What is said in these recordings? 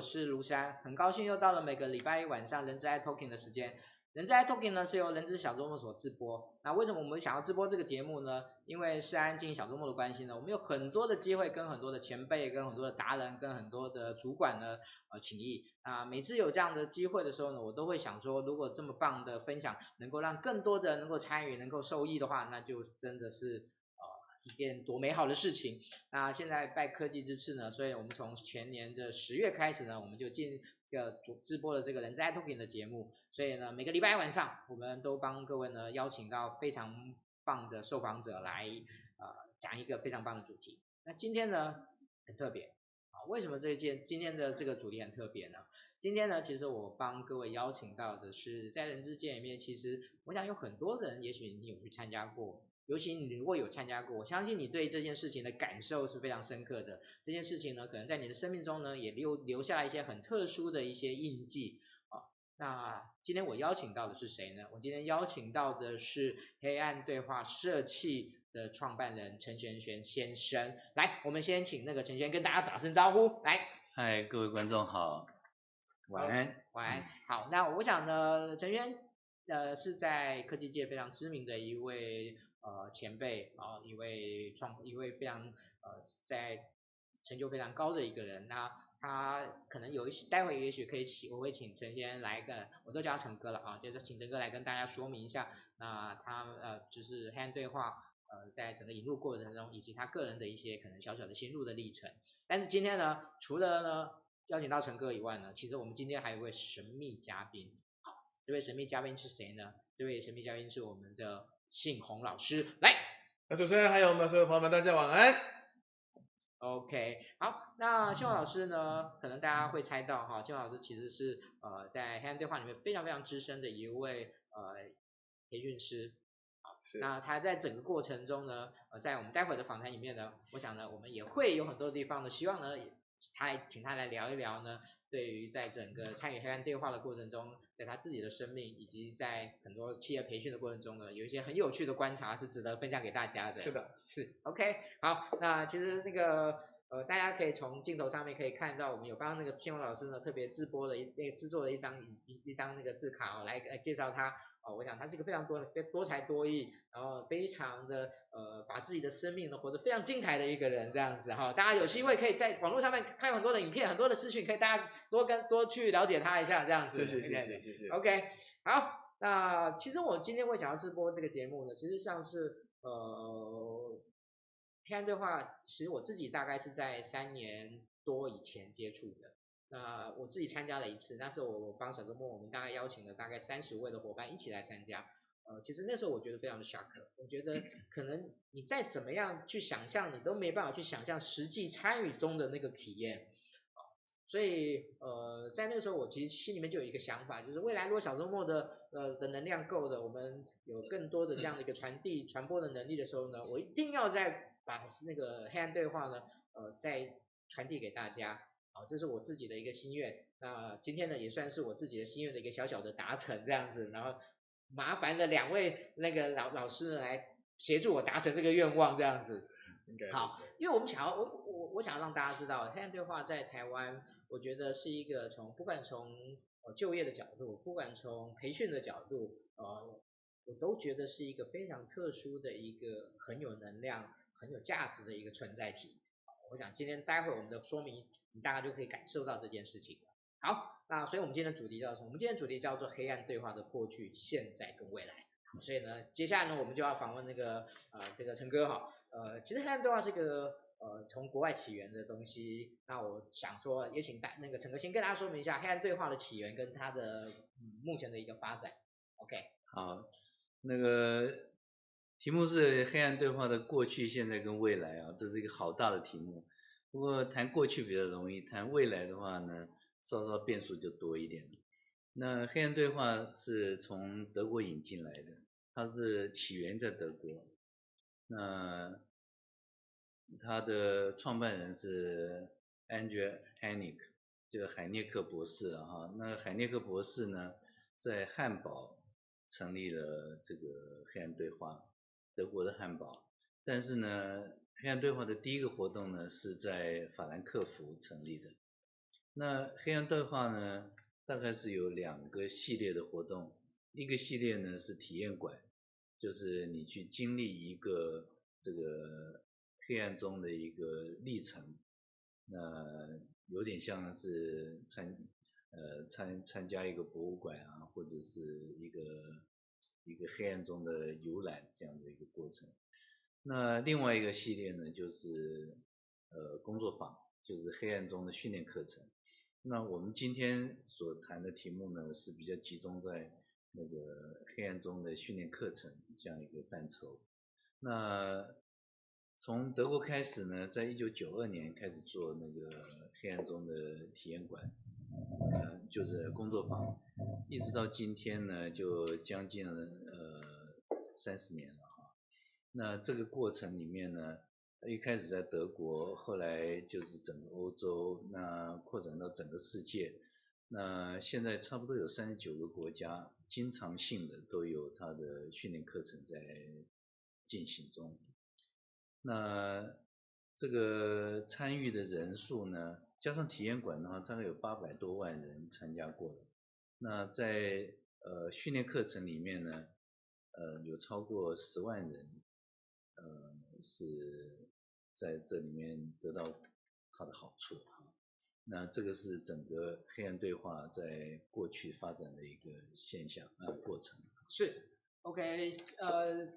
我是卢山，很高兴又到了每个礼拜一晚上人之爱 Talking 的时间。人之爱 Talking 呢是由人资小周末所直播。那为什么我们想要直播这个节目呢？因为是安进小周末的关系呢，我们有很多的机会跟很多的前辈、跟很多的达人、跟很多的主管呢呃请益。啊，每次有这样的机会的时候呢，我都会想说，如果这么棒的分享能够让更多的能够参与、能够受益的话，那就真的是。一件多美好的事情！那现在拜科技之赐呢，所以我们从前年的十月开始呢，我们就进这个主直播的这个人资 i Talking 的节目。所以呢，每个礼拜晚上，我们都帮各位呢邀请到非常棒的受访者来呃讲一个非常棒的主题。那今天呢很特别啊，为什么这件今天的这个主题很特别呢？今天呢，其实我帮各位邀请到的是在人之界里面，其实我想有很多人，也许你有去参加过。尤其你如果有参加过，我相信你对这件事情的感受是非常深刻的。这件事情呢，可能在你的生命中呢，也留留下了一些很特殊的一些印记啊。那今天我邀请到的是谁呢？我今天邀请到的是黑暗对话社企的创办人陈玄玄先生。来，我们先请那个陈玄跟大家打声招呼。来，嗨，各位观众好，晚安，晚安。好，那我想呢，陈渊呃是在科技界非常知名的一位。呃，前辈啊，一位创，一位非常呃，在成就非常高的一个人。那他可能有一些，待会也许可以请，我会请陈先生来个，我都叫他陈哥了啊，就是请陈哥来跟大家说明一下。那他呃，就是黑暗对话呃，在整个引入过程中，以及他个人的一些可能小小的心路的历程。但是今天呢，除了呢邀请到陈哥以外呢，其实我们今天还有位神秘嘉宾。好，这位神秘嘉宾是谁呢？这位神秘嘉宾是我们的。信宏老师来，那主持人还有我们的所有朋友们，大家晚安。OK，好，那信宏老师呢，可能大家会猜到哈，信宏老师其实是呃在黑暗对话里面非常非常资深的一位呃培训师。好，是。那他在整个过程中呢，呃，在我们待会的访谈里面呢，我想呢，我们也会有很多地方呢，希望呢。他请他来聊一聊呢，对于在整个参与黑暗对话的过程中，在他自己的生命以及在很多企业培训的过程中呢，有一些很有趣的观察是值得分享给大家的。是的，是 OK。好，那其实那个呃，大家可以从镜头上面可以看到，我们有帮那个青龙老师呢特别制播的一那个制作了一张一一张那个字卡哦，来来介绍他。哦，我想他是一个非常多的多才多艺，然后非常的呃，把自己的生命呢活得非常精彩的一个人，这样子哈。大家有机会可以在网络上面看很多的影片，很多的资讯，可以大家多跟多去了解他一下，这样子。谢谢谢谢谢谢。OK，好，那其实我今天会想要直播这个节目呢，其实像是呃，黑暗对话，其实我自己大概是在三年多以前接触的。那我自己参加了一次，那时候我帮小周末，我们大概邀请了大概三十位的伙伴一起来参加。呃，其实那时候我觉得非常的 shock，我觉得可能你再怎么样去想象，你都没办法去想象实际参与中的那个体验。所以呃，在那个时候我其实心里面就有一个想法，就是未来如果小周末的呃的能量够的，我们有更多的这样的一个传递传播的能力的时候呢，我一定要再把那个黑暗对话呢，呃，再传递给大家。好，这是我自己的一个心愿。那今天呢，也算是我自己的心愿的一个小小的达成这样子。然后麻烦了两位那个老老师来协助我达成这个愿望这样子。好，因为我们想要，我我我想要让大家知道，黑暗对话在台湾，我觉得是一个从不管从就业的角度，不管从培训的角度，呃，我都觉得是一个非常特殊的一个很有能量、很有价值的一个存在体。我想今天待会儿我们的说明。你大概就可以感受到这件事情了。好，那所以我们今天的主题叫做什么？我们今天的主题叫做黑暗对话的过去、现在跟未来。所以呢，接下来呢，我们就要访问那个呃这个陈哥哈。呃，其实黑暗对话是一个呃从国外起源的东西。那我想说，也请大那个陈哥先跟大家说明一下黑暗对话的起源跟它的、目前的一个发展。OK。好，那个题目是黑暗对话的过去、现在跟未来啊，这是一个好大的题目。不过谈过去比较容易，谈未来的话呢，稍稍变数就多一点。那黑暗对话是从德国引进来的，它是起源在德国。那它的创办人是 Andrea Henig，就是海涅克博士了哈。那海涅克博士呢，在汉堡成立了这个黑暗对话，德国的汉堡。但是呢，黑暗对话的第一个活动呢，是在法兰克福成立的。那黑暗对话呢，大概是有两个系列的活动，一个系列呢是体验馆，就是你去经历一个这个黑暗中的一个历程，那有点像是参呃参参加一个博物馆啊，或者是一个一个黑暗中的游览这样的一个过程。那另外一个系列呢，就是呃工作坊，就是黑暗中的训练课程。那我们今天所谈的题目呢，是比较集中在那个黑暗中的训练课程这样一个范畴。那从德国开始呢，在一九九二年开始做那个黑暗中的体验馆，呃，就是工作坊，一直到今天呢，就将近呃三十年了。那这个过程里面呢，一开始在德国，后来就是整个欧洲，那扩展到整个世界，那现在差不多有三十九个国家，经常性的都有它的训练课程在进行中。那这个参与的人数呢，加上体验馆的话，大概有八百多万人参加过了。那在呃训练课程里面呢，呃有超过十万人。呃，是在这里面得到它的好处哈。那这个是整个黑暗对话在过去发展的一个现象啊过程。是，OK，呃，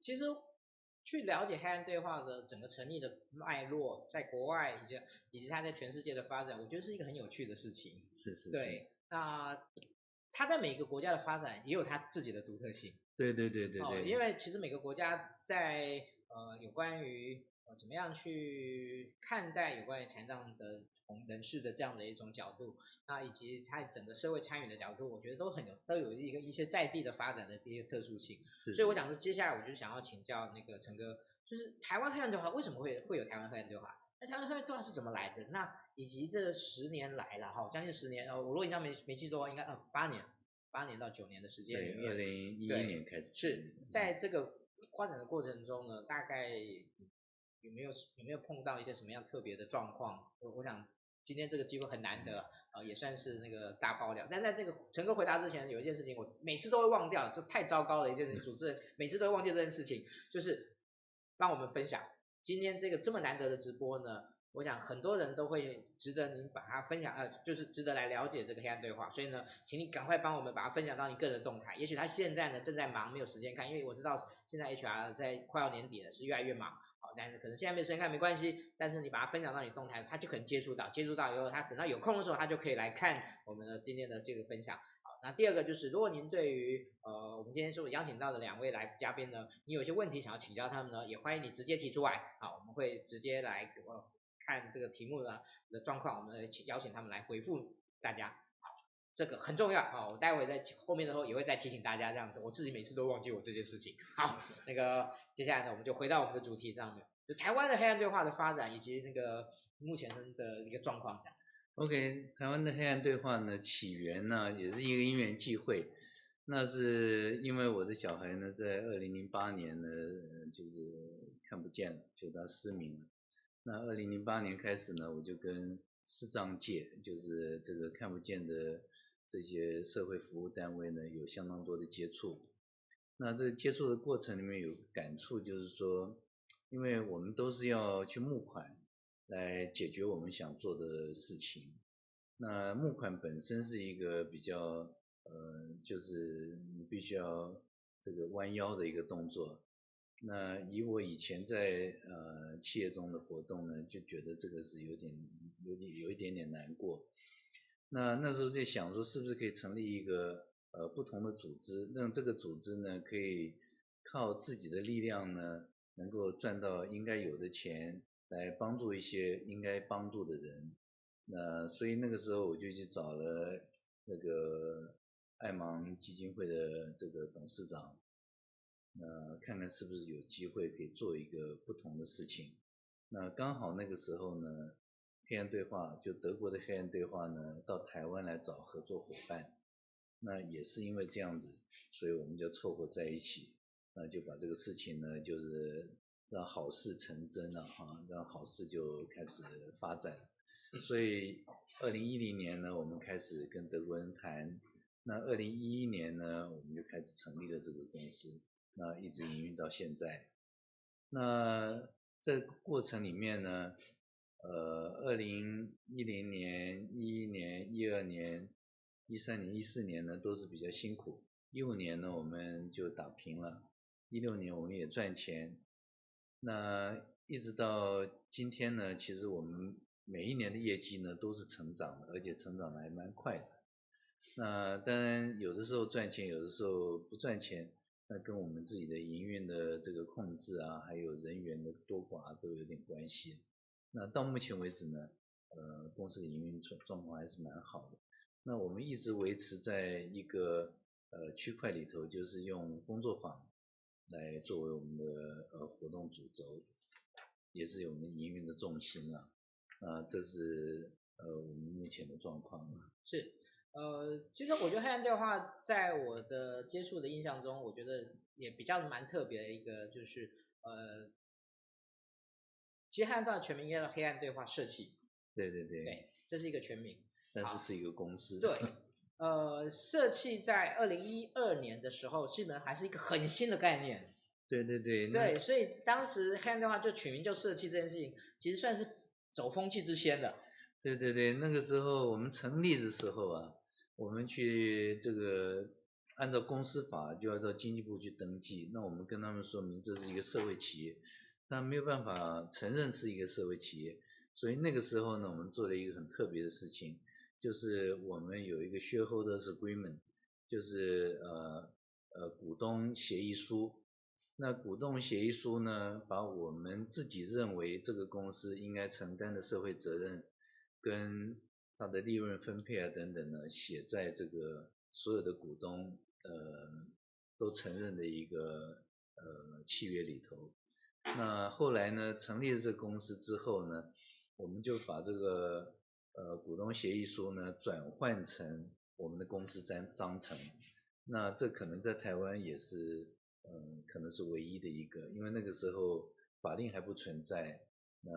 其实去了解黑暗对话的整个成立的脉络，在国外以及以及它在全世界的发展，我觉得是一个很有趣的事情。是是是。对，那它在每个国家的发展也有它自己的独特性。对对对对对，哦，因为其实每个国家在呃有关于呃怎么样去看待有关于残障的同人士的这样的一种角度，那以及它整个社会参与的角度，我觉得都很有都有一个一些在地的发展的一些特殊性。是。所以我想说，接下来我就想要请教那个陈哥，就是台湾黑暗对话为什么会会有台湾黑暗对话？那台湾黑暗对话是怎么来的？那以及这十年来了哈，将近十年，呃，我如果印象没没记错的话，应该呃八年。八年到九年的时间里面，二零一一年开始是在这个发展的过程中呢，大概有没有有没有碰到一些什么样特别的状况？我我想今天这个机会很难得，呃，也算是那个大爆料。但在这个陈哥回答之前，有一件事情我每次都会忘掉，这太糟糕了一件事情。主持人每次都会忘记这件事情，就是帮我们分享今天这个这么难得的直播呢。我想很多人都会值得您把它分享，呃，就是值得来了解这个黑暗对话。所以呢，请你赶快帮我们把它分享到你个人动态。也许他现在呢正在忙，没有时间看，因为我知道现在 HR 在快要年底了，是越来越忙。好，但是可能现在没时间看没关系，但是你把它分享到你动态，他就可能接触到，接触到以后，他等到有空的时候，他就可以来看我们的今天的这个分享。好，那第二个就是，如果您对于呃我们今天所邀请到的两位来嘉宾呢，你有些问题想要请教他们呢，也欢迎你直接提出来。好，我们会直接来。看这个题目的的状况，我们请邀请他们来回复大家。好，这个很重要啊，我待会在后面的时候也会再提醒大家这样子。我自己每次都忘记我这件事情。好，那个接下来呢，我们就回到我们的主题上面，就台湾的黑暗对话的发展以及那个目前的一个状况这样。OK，台湾的黑暗对话呢，起源呢也是一个因缘际会，那是因为我的小孩呢在二零零八年呢就是看不见了，就他失明了。那二零零八年开始呢，我就跟视障界，就是这个看不见的这些社会服务单位呢，有相当多的接触。那这个接触的过程里面有感触，就是说，因为我们都是要去募款来解决我们想做的事情。那募款本身是一个比较，呃，就是你必须要这个弯腰的一个动作。那以我以前在呃企业中的活动呢，就觉得这个是有点有点有一点点难过。那那时候就想说，是不是可以成立一个呃不同的组织，让这个组织呢可以靠自己的力量呢，能够赚到应该有的钱，来帮助一些应该帮助的人。那所以那个时候我就去找了那个爱盲基金会的这个董事长。那看看是不是有机会可以做一个不同的事情。那刚好那个时候呢，黑暗对话就德国的黑暗对话呢，到台湾来找合作伙伴。那也是因为这样子，所以我们就凑合在一起，那就把这个事情呢，就是让好事成真了哈，让好事就开始发展。所以二零一零年呢，我们开始跟德国人谈，那二零一一年呢，我们就开始成立了这个公司，那一直营运到现在。那这个过程里面呢，呃，二零一零年、一一年、一二年、一三年、一四年呢，都是比较辛苦。一五年呢，我们就打平了；一六年我们也赚钱。那一直到今天呢，其实我们每一年的业绩呢都是成长的，而且成长的还蛮快的。那当然有的时候赚钱，有的时候不赚钱，那跟我们自己的营运的这个控制啊，还有人员的多寡都有点关系。那到目前为止呢，呃，公司的营运状状况还是蛮好的。那我们一直维持在一个呃区块里头，就是用工作坊来作为我们的呃活动主轴，也是我们营运的重心啊。啊，这是呃我们目前的状况啊。是，呃，其实我觉得黑暗对话在我的接触的印象中，我觉得也比较蛮特别的一个，就是呃。其实黑暗对话全名应该叫黑暗对话设计。对对对。对，这是一个全名。但是是一个公司。对，呃，社企在二零一二年的时候，基本上还是一个很新的概念。对对对。对，所以当时黑暗对话就取名就社企这件事情，其实算是走风气之先的。对对对，那个时候我们成立的时候啊，我们去这个按照公司法就要到经济部去登记，那我们跟他们说明这是一个社会企业。但没有办法承认是一个社会企业，所以那个时候呢，我们做了一个很特别的事情，就是我们有一个 shareholders agreement，就是呃呃股东协议书。那股东协议书呢，把我们自己认为这个公司应该承担的社会责任，跟它的利润分配啊等等呢，写在这个所有的股东呃都承认的一个呃契约里头。那后来呢，成立了这个公司之后呢，我们就把这个呃股东协议书呢转换成我们的公司章章程。那这可能在台湾也是嗯、呃、可能是唯一的一个，因为那个时候法令还不存在。那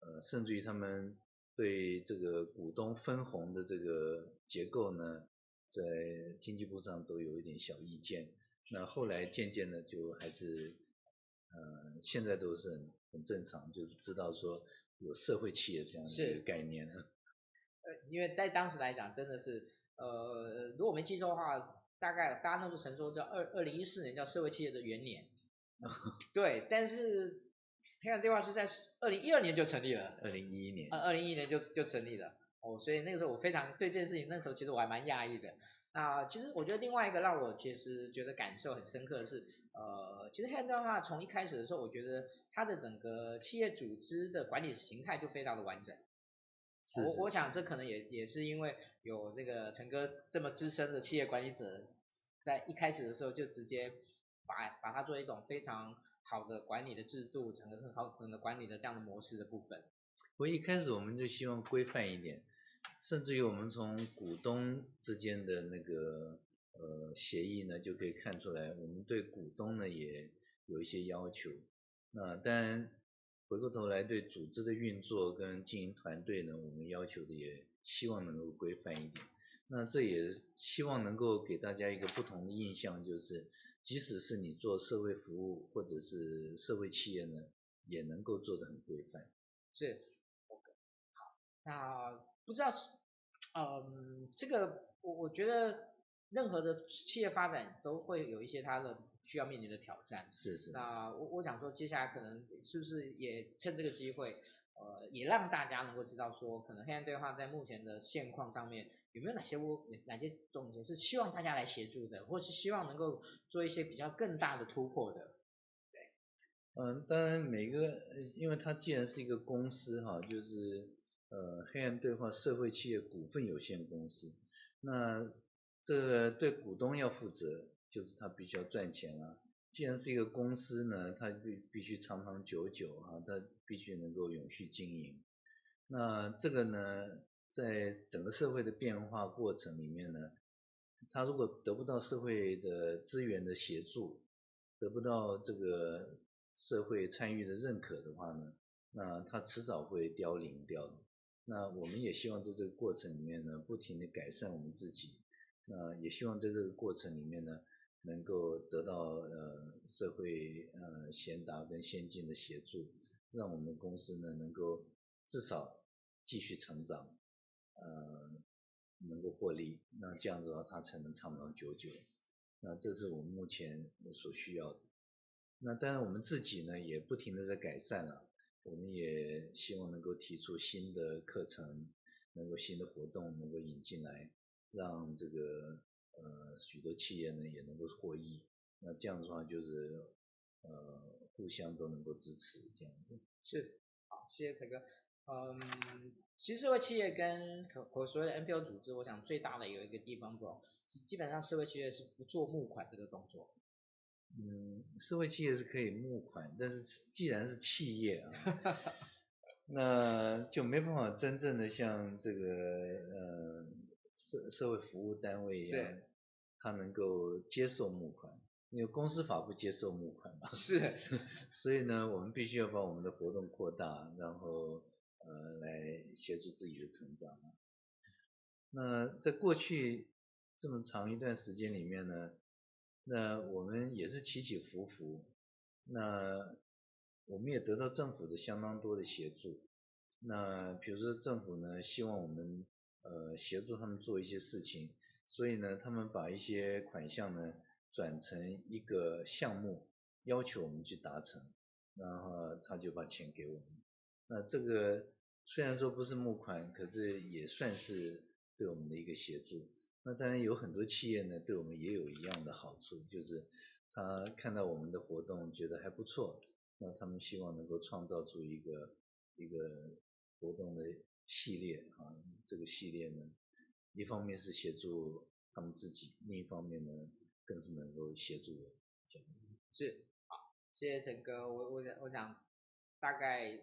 呃甚至于他们对这个股东分红的这个结构呢，在经济部上都有一点小意见。那后来渐渐的就还是。呃，现在都是很很正常，就是知道说有社会企业这样的一个概念。呃，因为在当时来讲，真的是呃，如果我没记错的话，大概大家那时候曾说叫二二零一四年叫社会企业的元年。对，但是黑暗对话是在二零一二年就成立了。二零一一年。呃，二零一一年就就成立了。哦，所以那个时候我非常对这件事情，那时候其实我还蛮讶异的。那其实我觉得另外一个让我其实觉得感受很深刻的是，呃，其实黑暗对话从一开始的时候，我觉得它的整个企业组织的管理形态就非常的完整。是是是。我我想这可能也也是因为有这个陈哥这么资深的企业管理者，在一开始的时候就直接把把它做一种非常好的管理的制度，整个很好很的管理的这样的模式的部分。我一开始我们就希望规范一点。甚至于我们从股东之间的那个呃协议呢，就可以看出来，我们对股东呢也有一些要求。那当然回过头来对组织的运作跟经营团队呢，我们要求的也希望能够规范一点。那这也希望能够给大家一个不同的印象，就是即使是你做社会服务或者是社会企业呢，也能够做得很规范。是，OK，好，那。不知道，嗯，这个我我觉得任何的企业发展都会有一些它的需要面临的挑战。是是。那我我想说，接下来可能是不是也趁这个机会，呃，也让大家能够知道说，可能黑暗对话在目前的现况上面有没有哪些我哪些重点是希望大家来协助的，或是希望能够做一些比较更大的突破的。对。嗯，当然每个，因为它既然是一个公司哈，就是。呃，黑暗对话社会企业股份有限公司，那这个对股东要负责，就是他必须要赚钱啊。既然是一个公司呢，它必必须长长久久啊，它必须能够永续经营。那这个呢，在整个社会的变化过程里面呢，它如果得不到社会的资源的协助，得不到这个社会参与的认可的话呢，那它迟早会凋零掉的。那我们也希望在这个过程里面呢，不停地改善我们自己。那也希望在这个过程里面呢，能够得到呃社会呃贤达跟先进的协助，让我们公司呢能够至少继续成长，呃，能够获利。那这样子的话，它才能长长久久。那这是我们目前所需要的。那当然我们自己呢也不停的在改善了。我们也希望能够提出新的课程，能够新的活动能够引进来，让这个呃许多企业呢也能够获益。那这样子的话就是呃互相都能够支持这样子。是，好，谢谢陈哥。嗯，其实社会企业跟和所谓的 NPO 组织，我想最大的有一个地方不，基本上社会企业是不做募款这个动作。嗯，社会企业是可以募款，但是既然是企业啊，那就没办法真正的像这个呃社社会服务单位一样，他能够接受募款，因为公司法不接受募款嘛。是，所以呢，我们必须要把我们的活动扩大，然后呃来协助自己的成长。那在过去这么长一段时间里面呢，那我们也是起起伏伏，那我们也得到政府的相当多的协助。那比如说政府呢，希望我们呃协助他们做一些事情，所以呢，他们把一些款项呢转成一个项目，要求我们去达成，然后他就把钱给我们。那这个虽然说不是募款，可是也算是对我们的一个协助。那当然有很多企业呢，对我们也有一样的好处，就是他看到我们的活动觉得还不错，那他们希望能够创造出一个一个活动的系列啊，这个系列呢，一方面是协助他们自己，另一方面呢，更是能够协助我。是，好，谢谢陈哥，我我想我想大概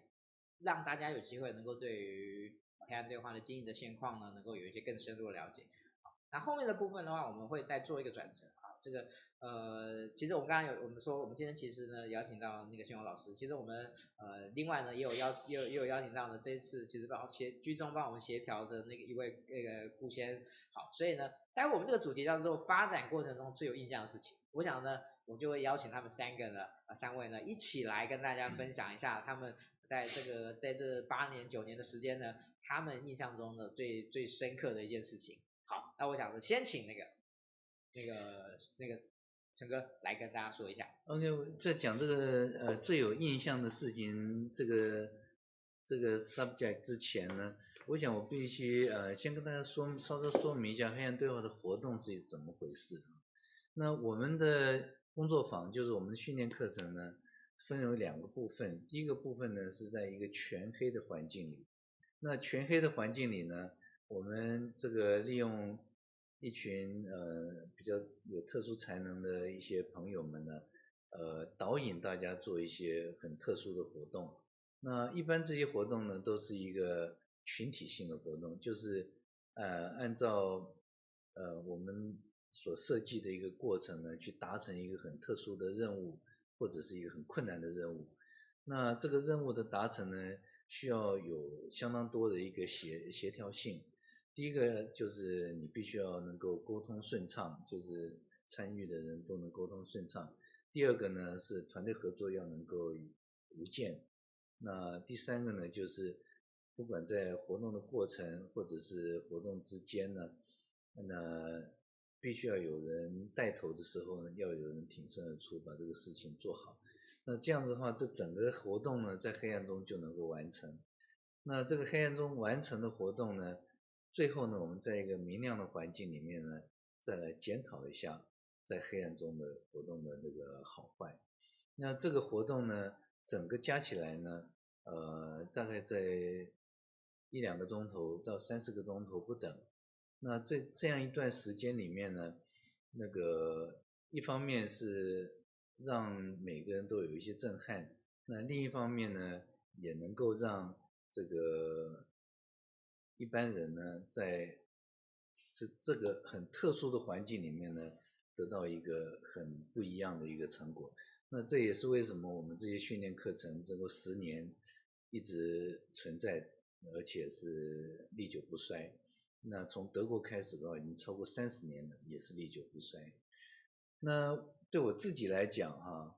让大家有机会能够对于黑暗对话的经营的现况呢，能够有一些更深入的了解。好那后面的部分的话，我们会再做一个转折啊。这个呃，其实我们刚刚有我们说，我们今天其实呢邀请到那个新荣老师，其实我们呃另外呢也有邀也有也有邀请到呢这一次其实帮协居中帮我们协调的那个一位那个顾先好，所以呢待会我们这个主题叫做发展过程中最有印象的事情，我想呢我就会邀请他们三个呢啊三位呢一起来跟大家分享一下他们在这个在这八年九年的时间呢，他们印象中的最最深刻的一件事情。好，那我想先请那个那个那个陈哥来跟大家说一下。OK，在讲这个呃最有印象的事情这个这个 subject 之前呢，我想我必须呃先跟大家说稍稍说明一下黑暗对话的活动是怎么回事。那我们的工作坊就是我们的训练课程呢，分为两个部分。第一个部分呢是在一个全黑的环境里，那全黑的环境里呢。我们这个利用一群呃比较有特殊才能的一些朋友们呢，呃导引大家做一些很特殊的活动。那一般这些活动呢都是一个群体性的活动，就是呃按照呃我们所设计的一个过程呢去达成一个很特殊的任务，或者是一个很困难的任务。那这个任务的达成呢需要有相当多的一个协协调性。第一个就是你必须要能够沟通顺畅，就是参与的人都能沟通顺畅。第二个呢是团队合作要能够无间。那第三个呢就是不管在活动的过程或者是活动之间呢，那必须要有人带头的时候呢，要有人挺身而出把这个事情做好。那这样子的话，这整个活动呢在黑暗中就能够完成。那这个黑暗中完成的活动呢，最后呢，我们在一个明亮的环境里面呢，再来检讨一下在黑暗中的活动的那个好坏。那这个活动呢，整个加起来呢，呃，大概在一两个钟头到三四个钟头不等。那这这样一段时间里面呢，那个一方面是让每个人都有一些震撼，那另一方面呢，也能够让这个。一般人呢，在这这个很特殊的环境里面呢，得到一个很不一样的一个成果。那这也是为什么我们这些训练课程这个十年一直存在，而且是历久不衰。那从德国开始的话，已经超过三十年了，也是历久不衰。那对我自己来讲哈，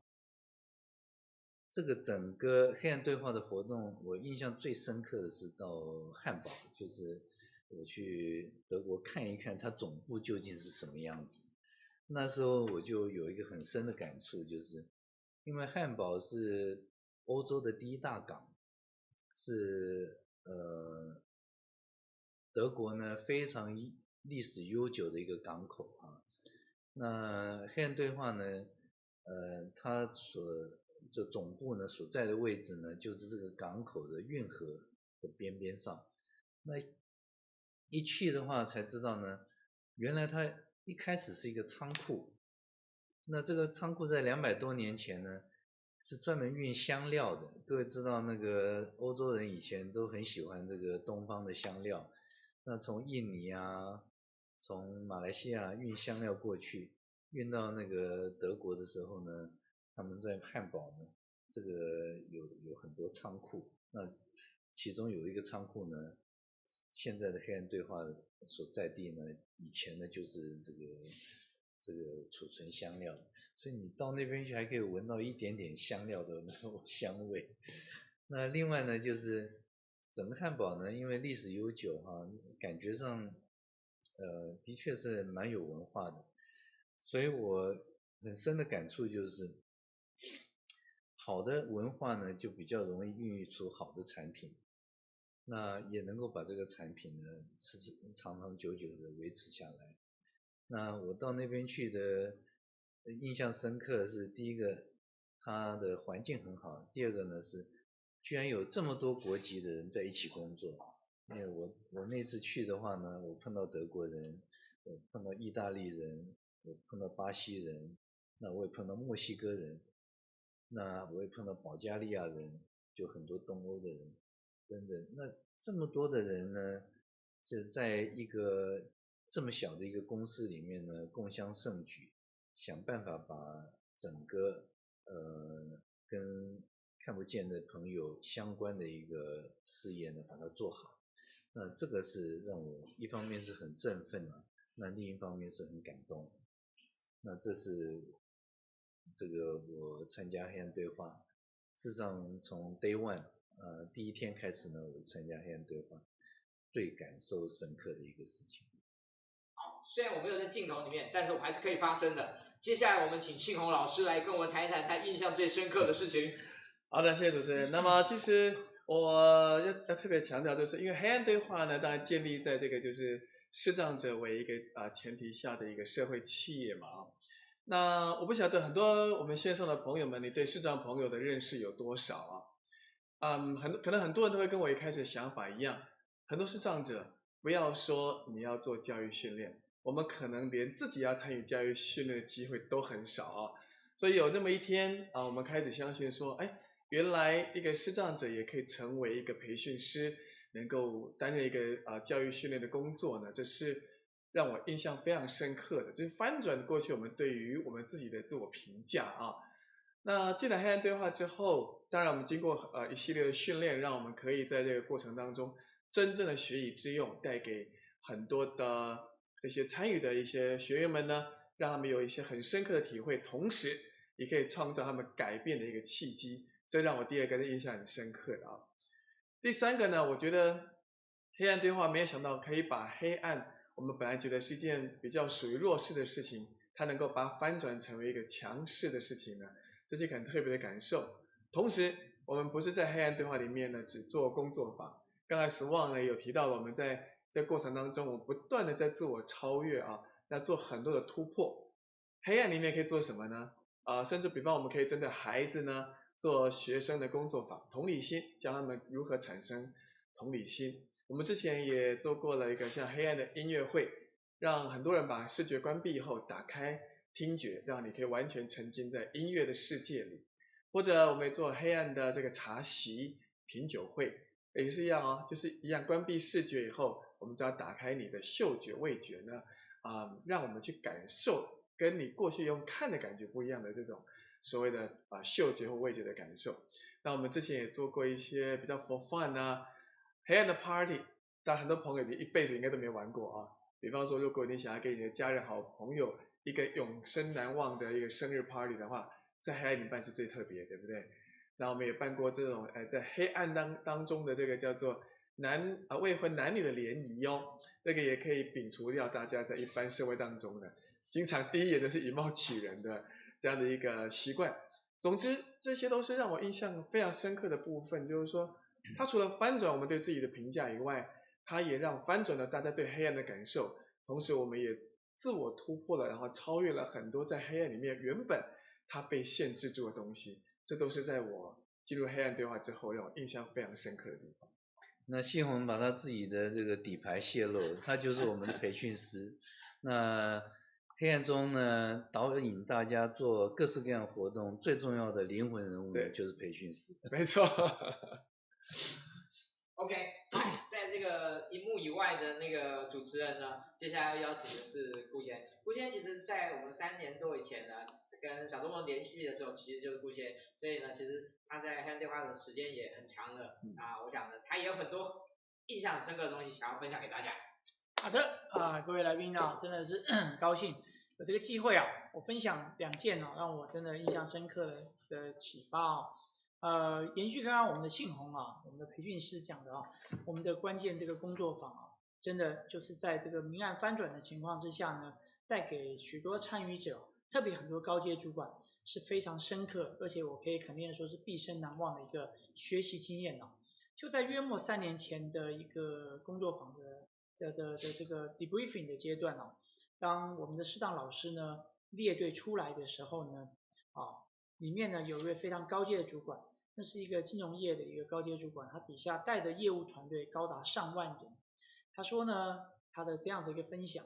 这个整个黑暗对话的活动，我印象最深刻的是到汉堡，就是我去德国看一看它总部究竟是什么样子。那时候我就有一个很深的感触，就是因为汉堡是欧洲的第一大港，是呃。德国呢，非常历史悠久的一个港口啊，那黑暗对话呢，呃，它所这总部呢所在的位置呢，就是这个港口的运河的边边上。那一去的话才知道呢，原来它一开始是一个仓库。那这个仓库在两百多年前呢，是专门运香料的。各位知道那个欧洲人以前都很喜欢这个东方的香料。那从印尼啊，从马来西亚运香料过去，运到那个德国的时候呢，他们在汉堡呢，这个有有很多仓库，那其中有一个仓库呢，现在的黑暗对话所在地呢，以前呢就是这个这个储存香料，所以你到那边去还可以闻到一点点香料的那种 香味。那另外呢就是。整个汉堡呢，因为历史悠久哈，感觉上，呃，的确是蛮有文化的，所以我很深的感触就是，好的文化呢，就比较容易孕育出好的产品，那也能够把这个产品呢，是长长久久的维持下来。那我到那边去的印象深刻是，第一个，它的环境很好，第二个呢是。居然有这么多国籍的人在一起工作，因为我我那次去的话呢，我碰到德国人，我碰到意大利人，我碰到巴西人，那我也碰到墨西哥人，那我也碰到保加利亚人，就很多东欧的人，等等。那这么多的人呢，就在一个这么小的一个公司里面呢，共襄盛举，想办法把整个呃跟。看不见的朋友相关的一个事业呢，把它做好，那这个是让我一方面是很振奋啊，那另一方面是很感动。那这是这个我参加黑暗对话，事实上从 day one 呃第一天开始呢，我参加黑暗对话，最感受深刻的一个事情。好，虽然我没有在镜头里面，但是我还是可以发声的。接下来我们请信宏老师来跟我们谈一谈他印象最深刻的事情。好的，谢谢主持人。那么其实我要要特别强调，就是因为黑暗对话呢，当然建立在这个就是视障者为一个啊前提下的一个社会企业嘛。那我不晓得很多我们线上的朋友们，你对视障朋友的认识有多少啊？嗯，很可能很多人都会跟我一开始想法一样，很多视障者不要说你要做教育训练，我们可能连自己要参与教育训练的机会都很少啊。所以有这么一天啊，我们开始相信说，哎。原来一个视障者也可以成为一个培训师，能够担任一个啊教育训练的工作呢，这是让我印象非常深刻的，就是翻转过去我们对于我们自己的自我评价啊。那进了黑暗对话之后，当然我们经过呃一系列的训练，让我们可以在这个过程当中真正的学以致用，带给很多的这些参与的一些学员们呢，让他们有一些很深刻的体会，同时也可以创造他们改变的一个契机。这让我第二个的印象很深刻的啊。第三个呢，我觉得黑暗对话没有想到可以把黑暗，我们本来觉得是一件比较属于弱势的事情，它能够把它翻转成为一个强势的事情呢，这是一个很特别的感受。同时，我们不是在黑暗对话里面呢只做工作坊，刚才 Swan 呢有提到我们在这过程当中，我不断的在自我超越啊，要做很多的突破。黑暗里面可以做什么呢？啊，甚至比方我们可以针对孩子呢。做学生的工作坊，同理心，教他们如何产生同理心。我们之前也做过了一个像黑暗的音乐会，让很多人把视觉关闭以后打开听觉，让你可以完全沉浸在音乐的世界里。或者我们也做黑暗的这个茶席品酒会，也是一样哦，就是一样关闭视觉以后，我们只要打开你的嗅觉味觉呢，啊、让我们去感受跟你过去用看的感觉不一样的这种。所谓的啊嗅觉或味觉的感受。那我们之前也做过一些比较 for fun 啊，黑暗的 party，但很多朋友你一辈子应该都没玩过啊。比方说，如果你想要给你的家人、好朋友一个永生难忘的一个生日 party 的话，在黑暗里办是最特别，对不对？那我们也办过这种，呃，在黑暗当当中的这个叫做男啊未婚男女的联谊哟，这个也可以摒除掉大家在一般社会当中的经常第一眼都是以貌取人的这样的一个习惯。总之，这些都是让我印象非常深刻的部分，就是说，它除了翻转我们对自己的评价以外，它也让翻转了大家对黑暗的感受，同时我们也自我突破了，然后超越了很多在黑暗里面原本它被限制住的东西。这都是在我进入黑暗对话之后让我印象非常深刻的地方。那谢宏把他自己的这个底牌泄露，他就是我们的培训师。那黑暗中呢，导引大家做各式各样活动，最重要的灵魂人物就是培训师。没错。OK，在这个荧幕以外的那个主持人呢，接下来要邀请的是顾先。顾先其实，在我们三年多以前呢，跟小周末联系的时候，其实就是顾先，所以呢，其实他在黑暗对话的时间也很长了。嗯、啊，我想呢，他也有很多印象很深刻的东西想要分享给大家。好的，啊，各位来宾啊，真的是很高兴有这个机会啊，我分享两件哦，让我真的印象深刻的启发哦。呃，延续刚刚我们的信宏啊，我们的培训师讲的啊，我们的关键这个工作坊啊，真的就是在这个明暗翻转的情况之下呢，带给许多参与者，特别很多高阶主管是非常深刻，而且我可以肯定说是毕生难忘的一个学习经验啊。就在约莫三年前的一个工作坊的的的的这个 debriefing 的阶段啊，当我们的适当老师呢列队出来的时候呢，啊。里面呢有一位非常高阶的主管，那是一个金融业的一个高阶主管，他底下带的业务团队高达上万人。他说呢，他的这样的一个分享，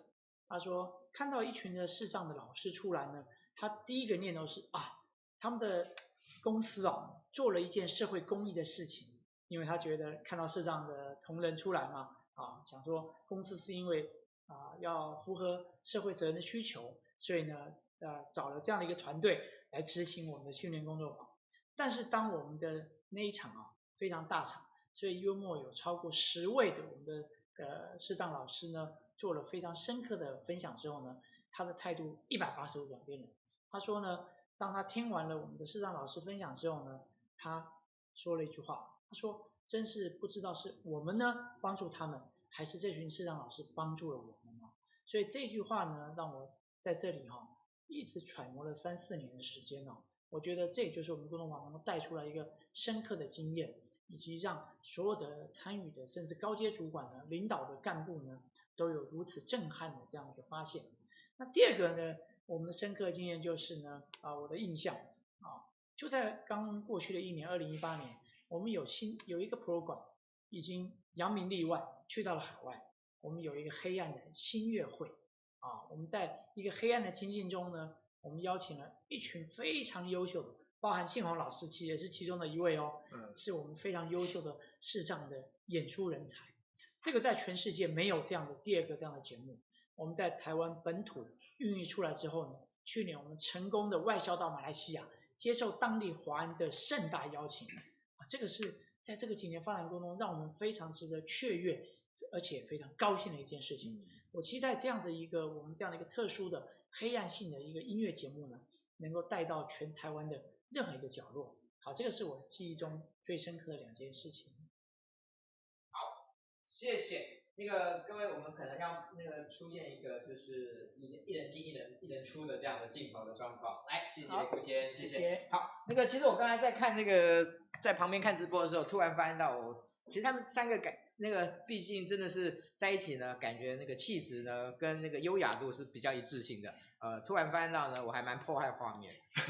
他说看到一群的视障的老师出来呢，他第一个念头是啊，他们的公司啊做了一件社会公益的事情，因为他觉得看到视障的同仁出来嘛，啊，想说公司是因为啊要符合社会责任的需求，所以呢呃找了这样的一个团队。来执行我们的训练工作坊，但是当我们的那一场啊非常大场，所以幽默有超过十位的我们的呃视障老师呢做了非常深刻的分享之后呢，他的态度一百八十度转变了。他说呢，当他听完了我们的视障老师分享之后呢，他说了一句话，他说真是不知道是我们呢帮助他们，还是这群视障老师帮助了我们呢？所以这句话呢让我在这里哈、一直揣摩了三四年的时间哦，我觉得这也就是我们共同网能够带出来一个深刻的经验，以及让所有的参与的甚至高阶主管呢、领导的干部呢，都有如此震撼的这样一个发现。那第二个呢，我们的深刻经验就是呢，啊，我的印象啊，就在刚过去的一年，二零一八年，我们有新有一个 program 已经扬名立万，去到了海外，我们有一个黑暗的新月会。啊，我们在一个黑暗的情境中呢，我们邀请了一群非常优秀的，包含信宏老师其实也是其中的一位哦，嗯，是我们非常优秀的视障的演出人才。这个在全世界没有这样的第二个这样的节目。我们在台湾本土孕育出来之后呢，去年我们成功的外销到马来西亚，接受当地华人的盛大邀请。啊，这个是在这个几年发展过程中，让我们非常值得雀跃，而且非常高兴的一件事情。嗯我期待这样的一个我们这样的一个特殊的黑暗性的一个音乐节目呢，能够带到全台湾的任何一个角落。好，这个是我记忆中最深刻的两件事情。好，谢谢。那个各位，我们可能要那个出现一个就是一一人进一人一人出的这样的镜头的状况。来，谢谢顾先，谢谢。好，那个其实我刚才在看那个在旁边看直播的时候，突然发现到我其实他们三个感。那个毕竟真的是在一起呢，感觉那个气质呢跟那个优雅度是比较一致性的。呃，突然发现到呢，我还蛮破坏画面，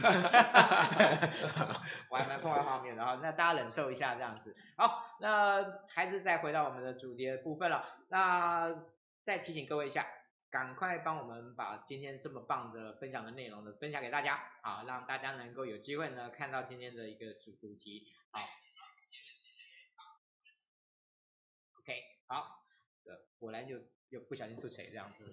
我还蛮破坏画面的哈。那大家忍受一下这样子。好，那还是再回到我们的主题的部分了。那再提醒各位一下，赶快帮我们把今天这么棒的分享的内容呢分享给大家，好，让大家能够有机会呢看到今天的一个主主题。好。OK，好，呃果然就又不小心吐槽这样子。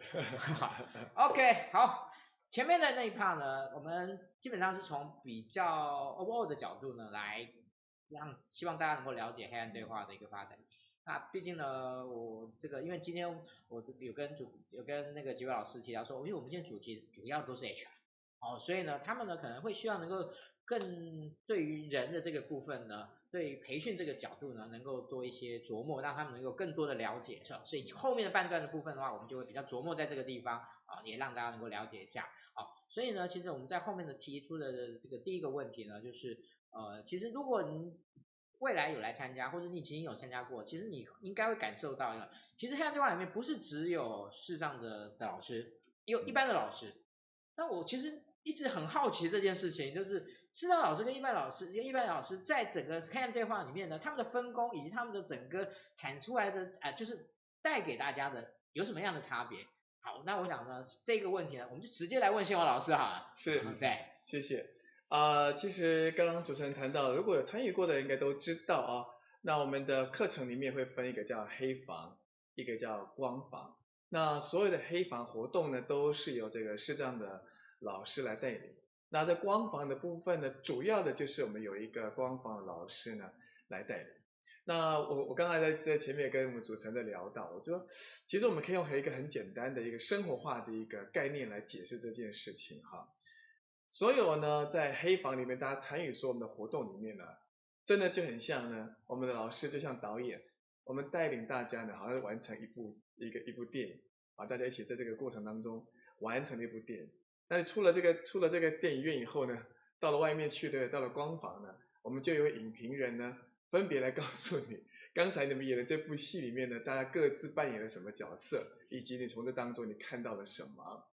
OK，好，前面的那一 part 呢，我们基本上是从比较 overall 的角度呢来让希望大家能够了解黑暗对话的一个发展。那毕竟呢，我这个因为今天我有跟主有跟那个几位老师提到说，因为我们今天主题主要都是 HR，哦，所以呢，他们呢可能会需要能够更对于人的这个部分呢。对培训这个角度呢，能够多一些琢磨，让他们能够更多的了解，是吧？所以后面的半段的部分的话，我们就会比较琢磨在这个地方啊，也让大家能够了解一下。啊，所以呢，其实我们在后面的提出的这个第一个问题呢，就是呃，其实如果你未来有来参加，或者你已经有参加过，其实你应该会感受到，其实黑暗对话里面不是只有视障的的老师，有一般的老师。那我其实一直很好奇这件事情，就是。视障老师跟一般老师，一般老师在整个黑暗对话里面呢，他们的分工以及他们的整个产出来的啊、呃，就是带给大家的有什么样的差别？好，那我想呢，这个问题呢，我们就直接来问谢华老师好了。是，对，谢谢。啊、呃，其实刚刚主持人谈到，如果有参与过的应该都知道啊，那我们的课程里面会分一个叫黑房，一个叫光房。那所有的黑房活动呢，都是由这个视障的老师来带领。那在光房的部分呢，主要的就是我们有一个光房的老师呢来带领。那我我刚才在在前面跟我们主持人在聊到，我说其实我们可以用一个很简单的一个生活化的一个概念来解释这件事情哈。所有呢在黑房里面大家参与说我们的活动里面呢，真的就很像呢我们的老师就像导演，我们带领大家呢好像完成一部一个一部电影啊，大家一起在这个过程当中完成了一部电影。那出了这个出了这个电影院以后呢，到了外面去的，到了光房呢，我们就有影评人呢，分别来告诉你，刚才你们演的这部戏里面呢，大家各自扮演了什么角色，以及你从这当中你看到了什么。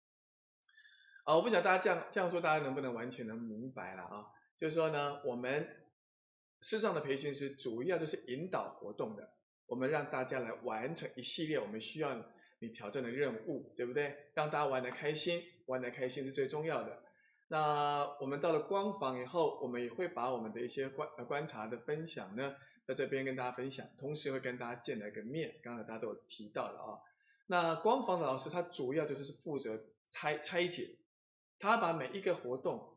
啊，我不晓得大家这样这样说，大家能不能完全能明白了啊？就是说呢，我们视障的培训师主要就是引导活动的，我们让大家来完成一系列我们需要你挑战的任务，对不对？让大家玩的开心。玩的开心是最重要的。那我们到了光房以后，我们也会把我们的一些观观察的分享呢，在这边跟大家分享，同时会跟大家见了一个面。刚才大家都有提到了啊。那光房的老师他主要就是负责拆拆解，他把每一个活动，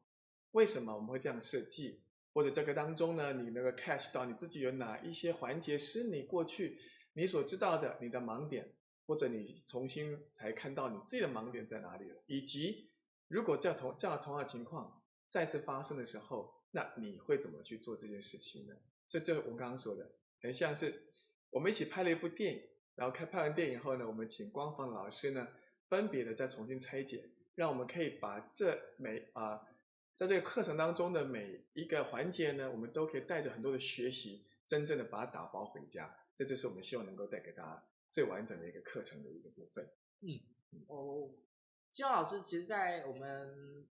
为什么我们会这样设计，或者这个当中呢，你那个 catch 到你自己有哪一些环节是你过去你所知道的你的盲点。或者你重新才看到你自己的盲点在哪里了，以及如果这样同这样同样的情况再次发生的时候，那你会怎么去做这件事情呢？这就是我刚刚说的，很像是我们一起拍了一部电影，然后开拍完电影后呢，我们请光方老师呢，分别的再重新拆解，让我们可以把这每啊、在这个课程当中的每一个环节呢，我们都可以带着很多的学习，真正的把它打包回家，这就是我们希望能够带给大家。最完整的一个课程的一个部分。嗯，哦，金老师，其实，在我们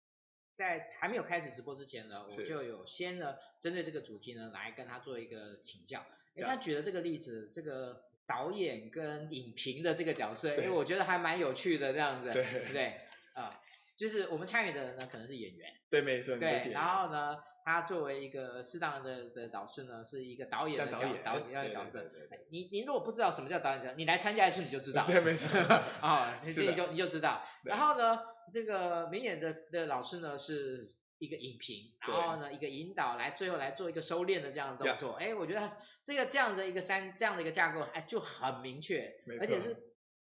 在还没有开始直播之前呢，我就有先呢针对这个主题呢来跟他做一个请教。哎，他举的这个例子，这个导演跟影评的这个角色，因为我觉得还蛮有趣的这样子，对不对？啊、呃，就是我们参与的人呢，可能是演员。对，没错。对，然后呢？他作为一个适当的的导师呢，是一个导演的角导演的角色。你你如果不知道什么叫导演角色，你来参加一次你就知道。对，没错。啊、哦，其实你就你就知道。然后呢，这个明眼的的老师呢是一个影评，然后呢一个引导来最后来做一个收敛的这样的动作。哎，我觉得这个这样的一个三这样的一个架构，哎就很明确，而且是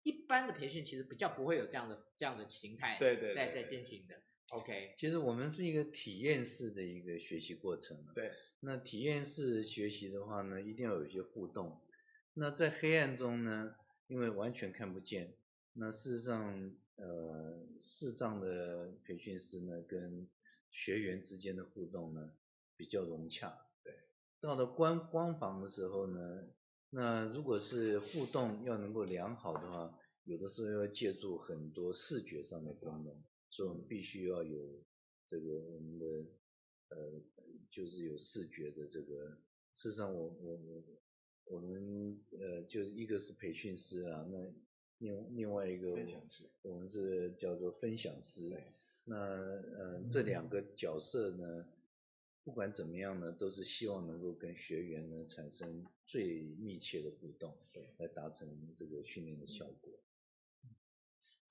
一般的培训其实比较不会有这样的这样的形态对对在在进行的。OK，其实我们是一个体验式的一个学习过程。对，那体验式学习的话呢，一定要有一些互动。那在黑暗中呢，因为完全看不见，那事实上，呃，视障的培训师呢，跟学员之间的互动呢，比较融洽。对，到了光光房的时候呢，那如果是互动要能够良好的话，有的时候要借助很多视觉上的功能。所以我们必须要有这个我们的呃，就是有视觉的这个。事实上我，我我我我们呃，就是一个是培训师啊，那另另外一个我们是叫做分享师。那呃，这两个角色呢，不管怎么样呢，都是希望能够跟学员呢产生最密切的互动，对来达成这个训练的效果。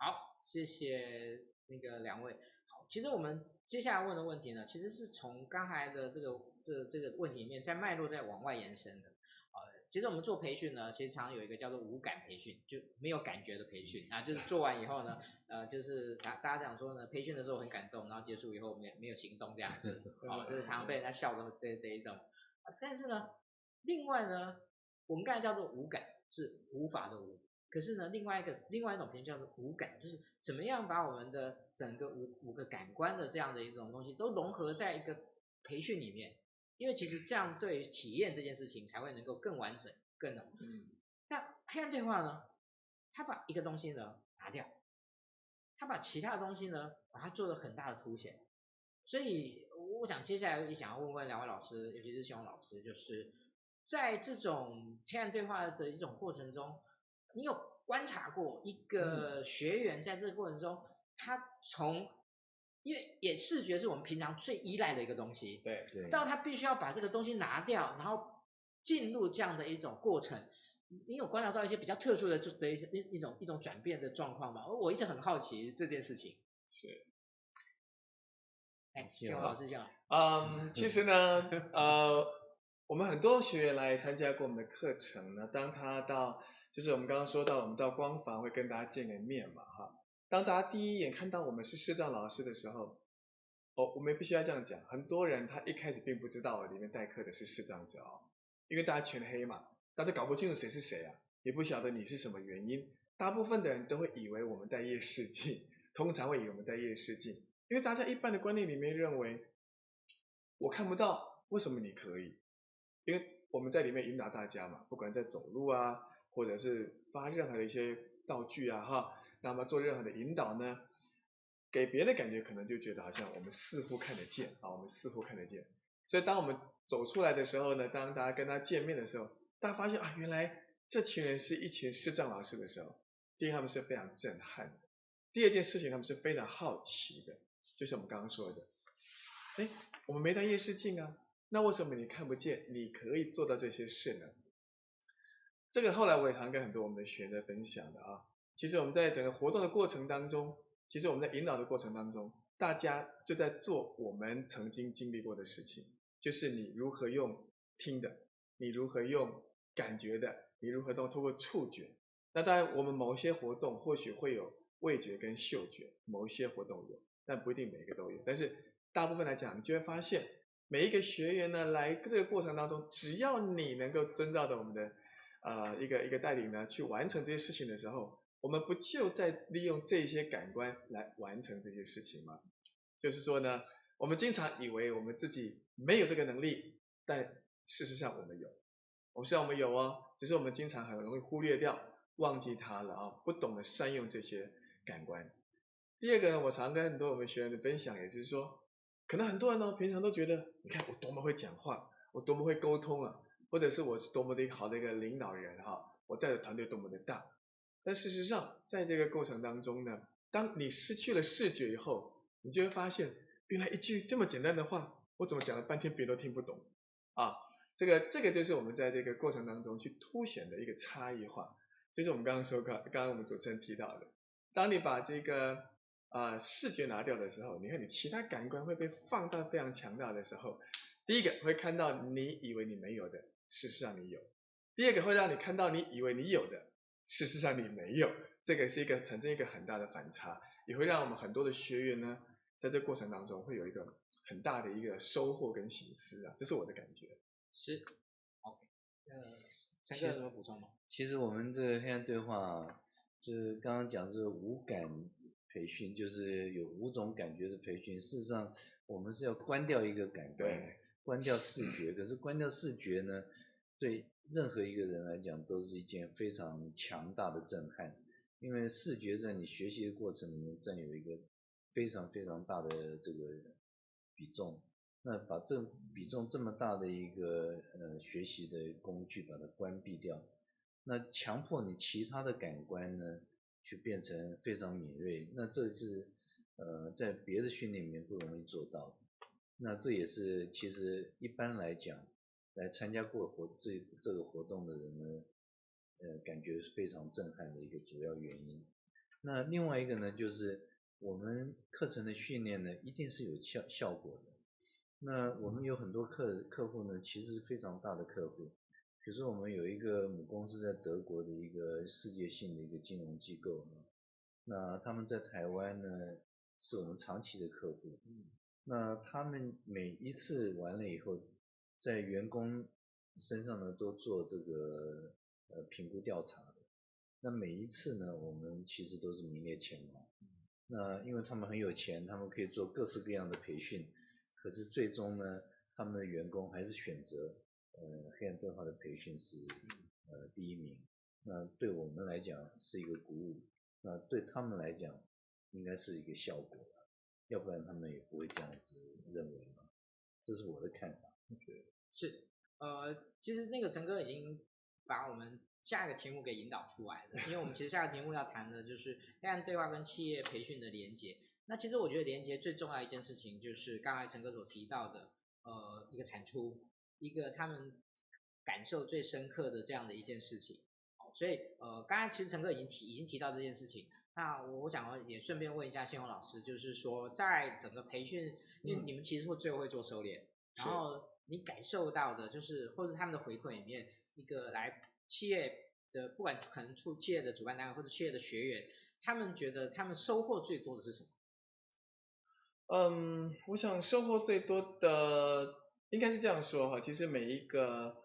好，谢谢那个两位。好，其实我们接下来问的问题呢，其实是从刚才的这个这这个问题里面，在脉络在往外延伸的。其实我们做培训呢，其实常常有一个叫做无感培训，就没有感觉的培训啊，就是做完以后呢，呃，就是大大家讲说呢，培训的时候很感动，然后结束以后没没有行动这样子，哦，就是常常被人家笑的这这一种。但是呢，另外呢，我们刚才叫做无感，是无法的无，可是呢，另外一个另外一种培训叫做无感，就是怎么样把我们的整个五五个感官的这样的一种东西都融合在一个培训里面。因为其实这样对体验这件事情才会能够更完整、更好。嗯。那黑暗对话呢？他把一个东西呢拿掉，他把其他的东西呢把它做了很大的凸显。所以我想接下来也想要问问两位老师，尤其是希望老师，就是在这种黑暗对话的一种过程中，你有观察过一个学员在这个过程中，他从因为也视觉是我们平常最依赖的一个东西，对对。到他必须要把这个东西拿掉，然后进入这样的一种过程，你有观察到一些比较特殊的就的一些一一种一种转变的状况吗？我一直很好奇这件事情。是。哎，希望老师讲。嗯，其实呢，呃，我们很多学员来参加过我们的课程呢，当他到，就是我们刚刚说到，我们到光房会跟大家见个面嘛，哈。当大家第一眼看到我们是视障老师的时候，哦，我们必须要这样讲，很多人他一开始并不知道里面代课的是视障者哦，因为大家全黑嘛，大家搞不清楚谁是谁啊，也不晓得你是什么原因，大部分的人都会以为我们戴夜视镜，通常会以为我们戴夜视镜，因为大家一般的观念里面认为，我看不到，为什么你可以？因为我们在里面引导大家嘛，不管在走路啊，或者是发任何的一些道具啊，哈。那么做任何的引导呢，给别人的感觉可能就觉得好像我们似乎看得见啊，我们似乎看得见。所以当我们走出来的时候呢，当大家跟他见面的时候，大家发现啊，原来这群人是一群视障老师的时候，第一他们是非常震撼的，第二件事情他们是非常好奇的，就是我们刚刚说的，哎，我们没带夜视镜啊，那为什么你看不见，你可以做到这些事呢？这个后来我也常跟很多我们的学员在分享的啊。其实我们在整个活动的过程当中，其实我们在引导的过程当中，大家就在做我们曾经经历过的事情，就是你如何用听的，你如何用感觉的，你如何都通过触觉。那当然，我们某些活动或许会有味觉跟嗅觉，某一些活动有，但不一定每个都有。但是大部分来讲，你就会发现，每一个学员呢，来这个过程当中，只要你能够遵照着我们的呃一个一个带领呢，去完成这些事情的时候。我们不就在利用这些感官来完成这些事情吗？就是说呢，我们经常以为我们自己没有这个能力，但事实上我们有。我说我们有哦，只是我们经常很容易忽略掉，忘记它了啊，不懂得善用这些感官。第二个呢，我常跟很多我们学员的分享，也是说，可能很多人呢，平常都觉得，你看我多么会讲话，我多么会沟通啊，或者是我是多么的一个好的一个领导人哈，我带的团队多么的大。但事实上，在这个过程当中呢，当你失去了视觉以后，你就会发现，原来一句这么简单的话，我怎么讲了半天别人都听不懂啊！这个这个就是我们在这个过程当中去凸显的一个差异化，就是我们刚刚说过，刚刚我们主持人提到的，当你把这个啊、视觉拿掉的时候，你看你其他感官会被放大非常强大的时候，第一个会看到你以为你没有的，事实上你有；第二个会让你看到你以为你有的。事实上你没有，这个是一个产生一个很大的反差，也会让我们很多的学员呢，在这过程当中会有一个很大的一个收获跟醒思啊，这是我的感觉。是，OK，呃，陈哥有什么补充吗？其实我们这个黑暗对话，就是刚刚讲的是五感培训，就是有五种感觉的培训。事实上，我们是要关掉一个感官，关掉视觉。可是关掉视觉呢，对。任何一个人来讲都是一件非常强大的震撼，因为视觉在你学习的过程里面占有一个非常非常大的这个比重。那把这比重这么大的一个呃学习的工具把它关闭掉，那强迫你其他的感官呢去变成非常敏锐，那这是呃在别的训练里面不容易做到。那这也是其实一般来讲。来参加过活这这个活动的人呢，呃，感觉是非常震撼的一个主要原因。那另外一个呢，就是我们课程的训练呢，一定是有效效果的。那我们有很多客客户呢，其实是非常大的客户。比如说我们有一个母公司在德国的一个世界性的一个金融机构，那他们在台湾呢，是我们长期的客户。那他们每一次完了以后，在员工身上呢，都做这个呃评估调查的。那每一次呢，我们其实都是名列前茅。那因为他们很有钱，他们可以做各式各样的培训，可是最终呢，他们的员工还是选择。呃，黑暗对话的培训是呃第一名，那对我们来讲是一个鼓舞，那对他们来讲应该是一个效果，要不然他们也不会这样子认为嘛，这是我的看法。是是，呃，其实那个陈哥已经把我们下一个题目给引导出来了，因为我们其实下一个题目要谈的就是黑暗对话跟企业培训的连接。那其实我觉得连接最重要一件事情就是刚才陈哥所提到的，呃，一个产出。一个他们感受最深刻的这样的一件事情，所以呃，刚才其实陈哥已经提已经提到这件事情，那我想也顺便问一下谢宏老师，就是说在整个培训，因为你们其实会最后会做收敛，嗯、然后你感受到的就是或者他们的回馈里面，一个来企业的不管可能出企业的主办单位或者企业的学员，他们觉得他们收获最多的是什么？嗯，我想收获最多的。应该是这样说哈，其实每一个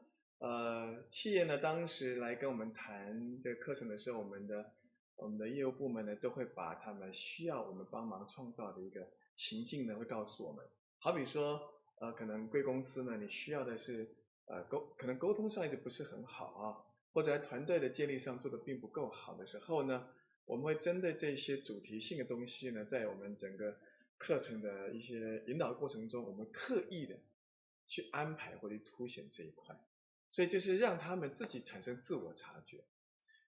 呃企业呢，当时来跟我们谈这个课程的时候，我们的我们的业务部门呢，都会把他们需要我们帮忙创造的一个情境呢，会告诉我们。好比说，呃，可能贵公司呢，你需要的是呃沟，可能沟通上一直不是很好啊，或者团队的建立上做的并不够好的时候呢，我们会针对这些主题性的东西呢，在我们整个课程的一些引导过程中，我们刻意的。去安排或者凸显这一块，所以就是让他们自己产生自我察觉。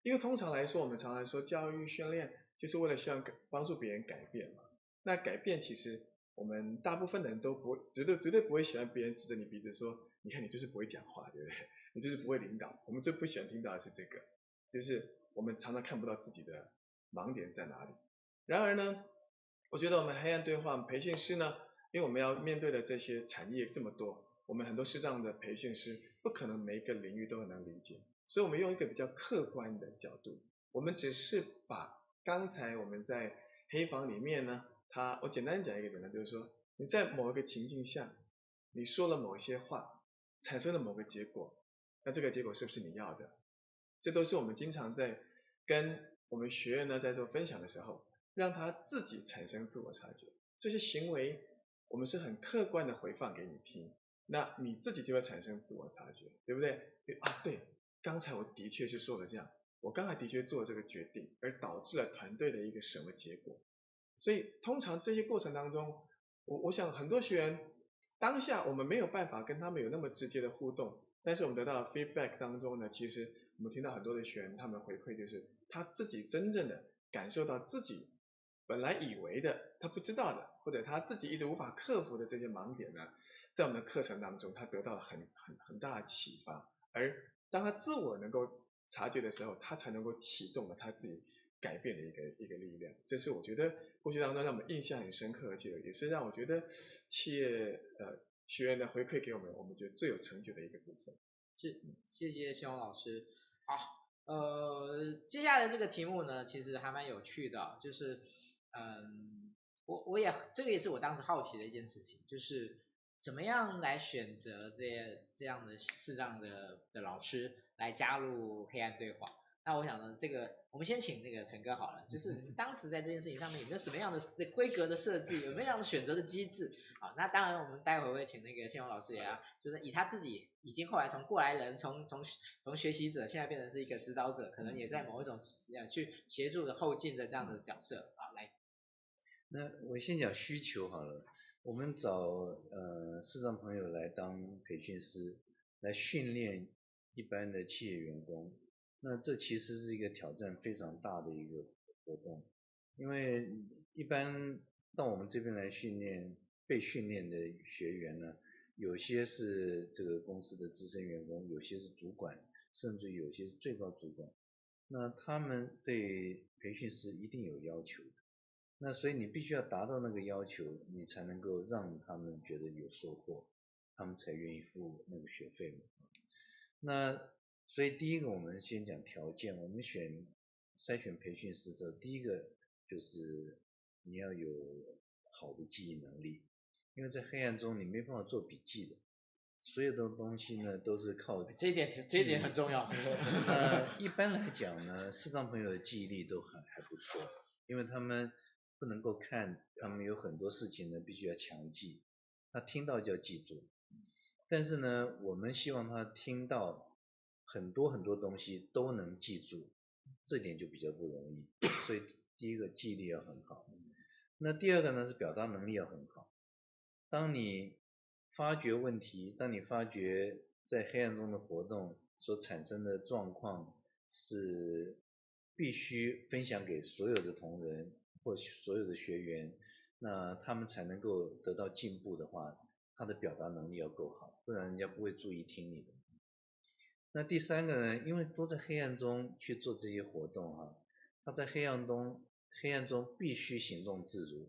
因为通常来说，我们常常说教育训练就是为了希望帮助别人改变嘛。那改变其实我们大部分的人都不绝对绝对不会喜欢别人指着你鼻子说，你看你就是不会讲话，对不对？你就是不会领导。我们最不喜欢听到的是这个，就是我们常常看不到自己的盲点在哪里。然而呢，我觉得我们黑暗对话培训师呢，因为我们要面对的这些产业这么多。我们很多视障的培训师不可能每一个领域都很能理解，所以我们用一个比较客观的角度，我们只是把刚才我们在黑房里面呢，他我简单讲一个点呢，就是说你在某一个情境下，你说了某些话，产生了某个结果，那这个结果是不是你要的？这都是我们经常在跟我们学员呢在做分享的时候，让他自己产生自我察觉，这些行为我们是很客观的回放给你听。那你自己就会产生自我察觉，对不对？啊，对，刚才我的确是说了这样，我刚才的确做了这个决定，而导致了团队的一个什么结果。所以通常这些过程当中，我我想很多学员当下我们没有办法跟他们有那么直接的互动，但是我们得到的 feedback 当中呢，其实我们听到很多的学员他们回馈就是他自己真正的感受到自己本来以为的他不知道的，或者他自己一直无法克服的这些盲点呢。在我们的课程当中，他得到了很很很大的启发，而当他自我能够察觉的时候，他才能够启动了他自己改变的一个一个力量。这是我觉得过去当中让我们印象很深刻，而且也是让我觉得企业呃学员的回馈给我们，我们觉得最有成就的一个部分。是，谢谢肖老师。好，呃，接下来这个题目呢，其实还蛮有趣的，就是嗯，我我也这个也是我当时好奇的一件事情，就是。怎么样来选择这这样的适当的的老师来加入黑暗对话？那我想呢，这个我们先请那个陈哥好了，就是当时在这件事情上面有没有什么样的规格的设计，有没有这样的选择的机制？啊，那当然我们待会会请那个宪宏老师也要，就是以他自己已经后来从过来人，从从从学习者现在变成是一个指导者，可能也在某一种去协助的后进的这样的角色啊，来。那我先讲需求好了。我们找呃市场朋友来当培训师，来训练一般的企业员工，那这其实是一个挑战非常大的一个活动，因为一般到我们这边来训练被训练的学员呢，有些是这个公司的资深员工，有些是主管，甚至有些是最高主管，那他们对培训师一定有要求的，那所以你必须要达到那个要求，你才能够让他们觉得有收获，他们才愿意付那个学费嘛。那所以第一个我们先讲条件，我们选筛选培训师之后，第一个就是你要有好的记忆能力，因为在黑暗中你没办法做笔记的。所有的东西呢，都是靠这一点，这一点很重要。那 一般来讲呢，视障朋友的记忆力都很还不错，因为他们不能够看，他们有很多事情呢，必须要强记，他听到就要记住。但是呢，我们希望他听到很多很多东西都能记住，这点就比较不容易。所以第一个记忆力要很好，那第二个呢是表达能力要很好。当你发觉问题，当你发觉在黑暗中的活动所产生的状况是必须分享给所有的同仁或所有的学员，那他们才能够得到进步的话，他的表达能力要够好，不然人家不会注意听你的。那第三个呢，因为都在黑暗中去做这些活动啊，他在黑暗中黑暗中必须行动自如。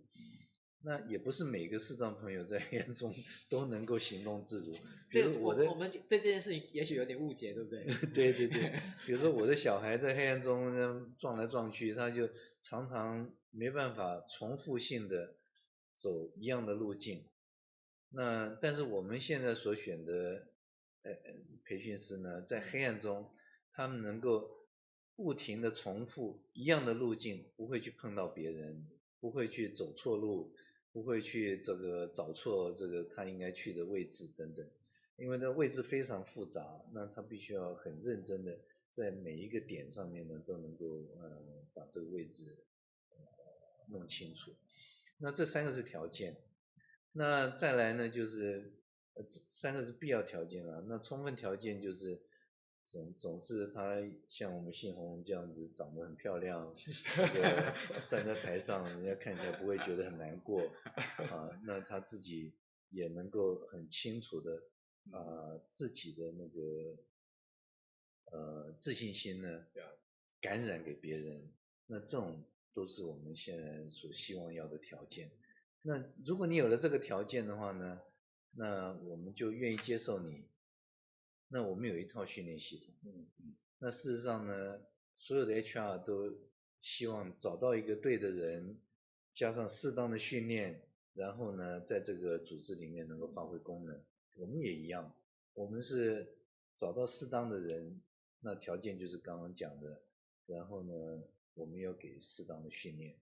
那也不是每个视障朋友在黑暗中 都能够行动自如。比如我的，这我，我们这件事情也许有点误解，对不对？对对对，比如说我的小孩在黑暗中撞来撞去，他就常常没办法重复性的走一样的路径。那但是我们现在所选的呃培训师呢，在黑暗中他们能够不停的重复一样的路径，不会去碰到别人，不会去走错路。不会去这个找错这个他应该去的位置等等，因为这位置非常复杂，那他必须要很认真的在每一个点上面呢都能够呃把这个位置呃弄清楚。那这三个是条件，那再来呢就是呃这三个是必要条件啊，那充分条件就是。总总是他像我们信宏这样子长得很漂亮，这个 站在台上，人家看起来不会觉得很难过啊。那他自己也能够很清楚的啊自己的那个呃自信心呢感染给别人。那这种都是我们现在所希望要的条件。那如果你有了这个条件的话呢，那我们就愿意接受你。那我们有一套训练系统，嗯嗯，那事实上呢，所有的 HR 都希望找到一个对的人，加上适当的训练，然后呢，在这个组织里面能够发挥功能。我们也一样，我们是找到适当的人，那条件就是刚刚讲的，然后呢，我们要给适当的训练。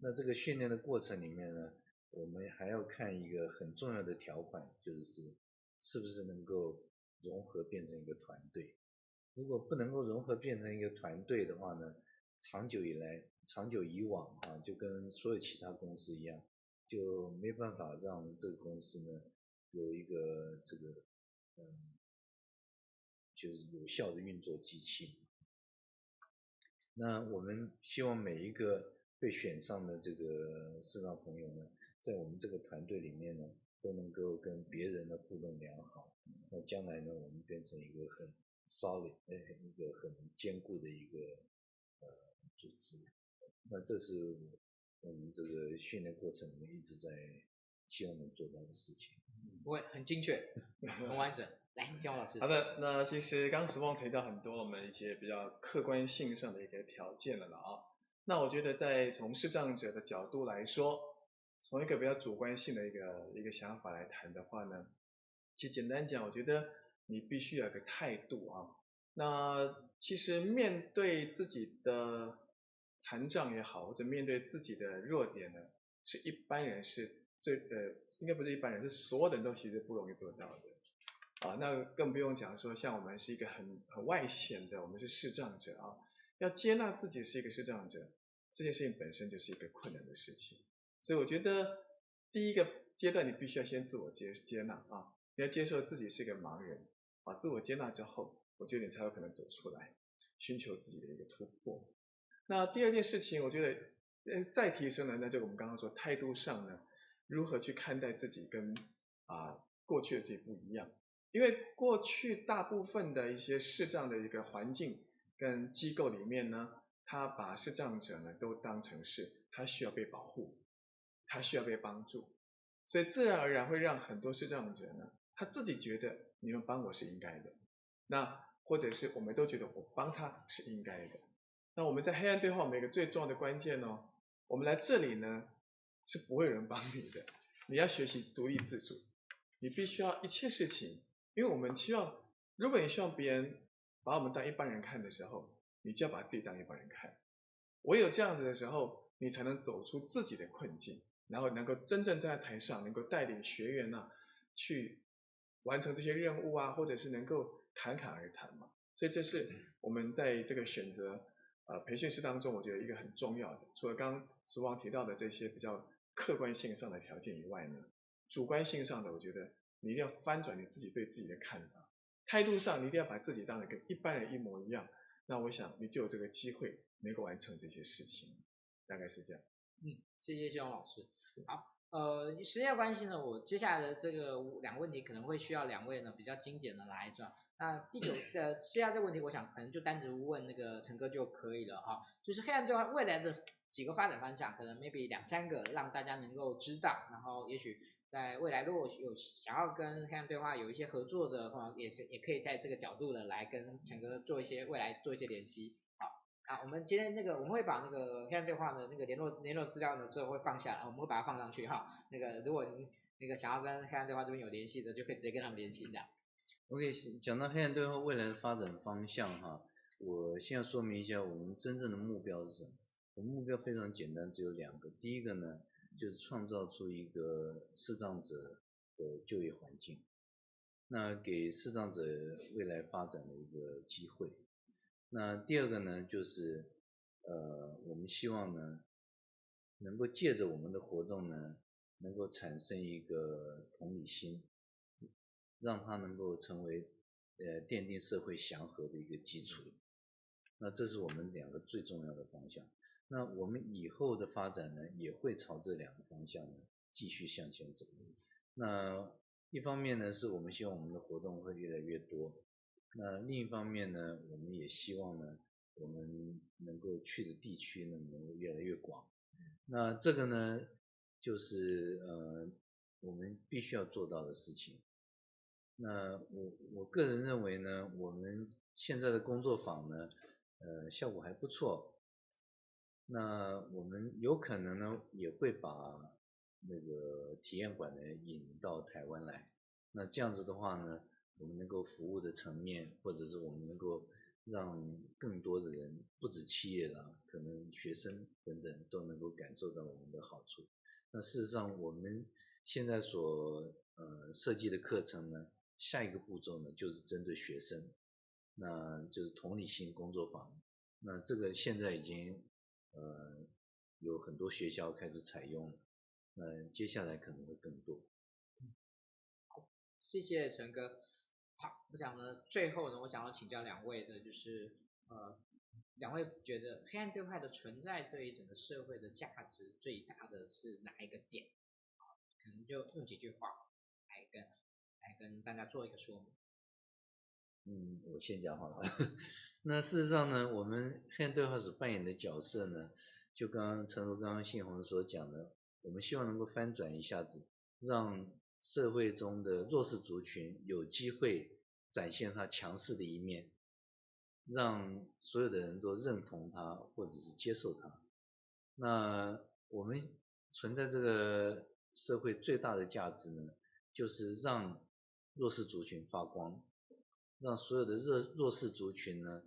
那这个训练的过程里面呢，我们还要看一个很重要的条款，就是是不是能够。融合变成一个团队，如果不能够融合变成一个团队的话呢，长久以来、长久以往啊，就跟所有其他公司一样，就没办法让这个公司呢有一个这个嗯，就是有效的运作机器。那我们希望每一个被选上的这个视障朋友呢，在我们这个团队里面呢，都能够跟别人的互动良好。那将来呢，我们变成一个很 solid，呃，一个很坚固的一个呃组织。那这是我们这个训练过程里面一直在希望能做到的事情。不会，很精确，很完整。来，姜老师。好的，那其实刚刚 Simon 提到很多我们一些比较客观性上的一个条件了了啊。那我觉得在从视障者的角度来说，从一个比较主观性的一个一个想法来谈的话呢。其实简单讲，我觉得你必须有个态度啊。那其实面对自己的残障也好，或者面对自己的弱点呢，是一般人是最呃，应该不是一般人，是所有人都其实不容易做到的啊。那更不用讲说，像我们是一个很很外显的，我们是视障者啊，要接纳自己是一个视障者，这件事情本身就是一个困难的事情。所以我觉得第一个阶段，你必须要先自我接接纳啊。你要接受自己是个盲人，啊，自我接纳之后，我觉得你才有可能走出来，寻求自己的一个突破。那第二件事情，我觉得，呃，再提升呢，那就我们刚刚说态度上呢，如何去看待自己跟啊过去的自己不一样？因为过去大部分的一些视障的一个环境跟机构里面呢，他把视障者呢都当成是他需要被保护，他需要被帮助，所以自然而然会让很多视障者呢，他自己觉得你们帮我是应该的，那或者是我们都觉得我帮他是应该的。那我们在黑暗对话，我们有一个最重要的关键哦，我们来这里呢是不会有人帮你的，你要学习独立自主，你必须要一切事情，因为我们希望，如果你希望别人把我们当一般人看的时候，你就要把自己当一般人看，唯有这样子的时候，你才能走出自己的困境，然后能够真正站在台上，能够带领学员呢去完成这些任务啊，或者是能够侃侃而谈嘛，所以这是我们在这个选择。呃，培训师当中，我觉得一个很重要的，除了刚刚子王提到的这些比较客观性上的条件以外呢，主观性上的，我觉得你一定要翻转你自己对自己的看法，态度上你一定要把自己当得跟一般人一模一样，那我想你就有这个机会能够完成这些事情，大概是这样。嗯，谢谢谢勇老师。好，呃，时间关系呢，我接下来的这个两个问题可能会需要两位呢比较精简的来转。那第九的接下来这个问题，我想可能就单独问那个陈哥就可以了哈。就是黑暗对话未来的几个发展方向，可能 maybe 两三个让大家能够知道，然后也许在未来如果有想要跟黑暗对话有一些合作的话，也是也可以在这个角度的来跟陈哥做一些未来做一些联系。好，那我们今天那个我们会把那个黑暗对话的那个联络联络资料呢之后会放下来，我们会把它放上去哈。那个如果您那个想要跟黑暗对话这边有联系的，就可以直接跟他们联系这样。OK，讲到黑暗对话未来的发展方向哈，我先要说明一下我们真正的目标是什么。我们目标非常简单，只有两个。第一个呢，就是创造出一个视障者的就业环境，那给视障者未来发展的一个机会。那第二个呢，就是呃，我们希望呢，能够借着我们的活动呢，能够产生一个同理心。让它能够成为呃奠定社会祥和的一个基础，那这是我们两个最重要的方向。那我们以后的发展呢，也会朝这两个方向呢继续向前走。那一方面呢，是我们希望我们的活动会越来越多；那另一方面呢，我们也希望呢，我们能够去的地区呢能够越来越广。那这个呢，就是呃我们必须要做到的事情。那我我个人认为呢，我们现在的工作坊呢，呃，效果还不错。那我们有可能呢，也会把那个体验馆呢引到台湾来。那这样子的话呢，我们能够服务的层面，或者是我们能够让更多的人，不止企业啦，可能学生等等都能够感受到我们的好处。那事实上，我们现在所呃设计的课程呢，下一个步骤呢，就是针对学生，那就是同理心工作坊。那这个现在已经呃有很多学校开始采用了，那接下来可能会更多。谢谢陈哥。好，我想呢，最后呢，我想要请教两位的，就是呃，两位觉得黑暗对话的存在对于整个社会的价值最大的是哪一个点？可能就用几句话来跟。来跟大家做一个说明。嗯，我先讲好了。那事实上呢，我们黑暗对话所扮演的角色呢，就刚刚陈如刚刚信宏所讲的，我们希望能够翻转一下子，让社会中的弱势族群有机会展现他强势的一面，让所有的人都认同他或者是接受他。那我们存在这个社会最大的价值呢，就是让弱势族群发光，让所有的弱弱势族群呢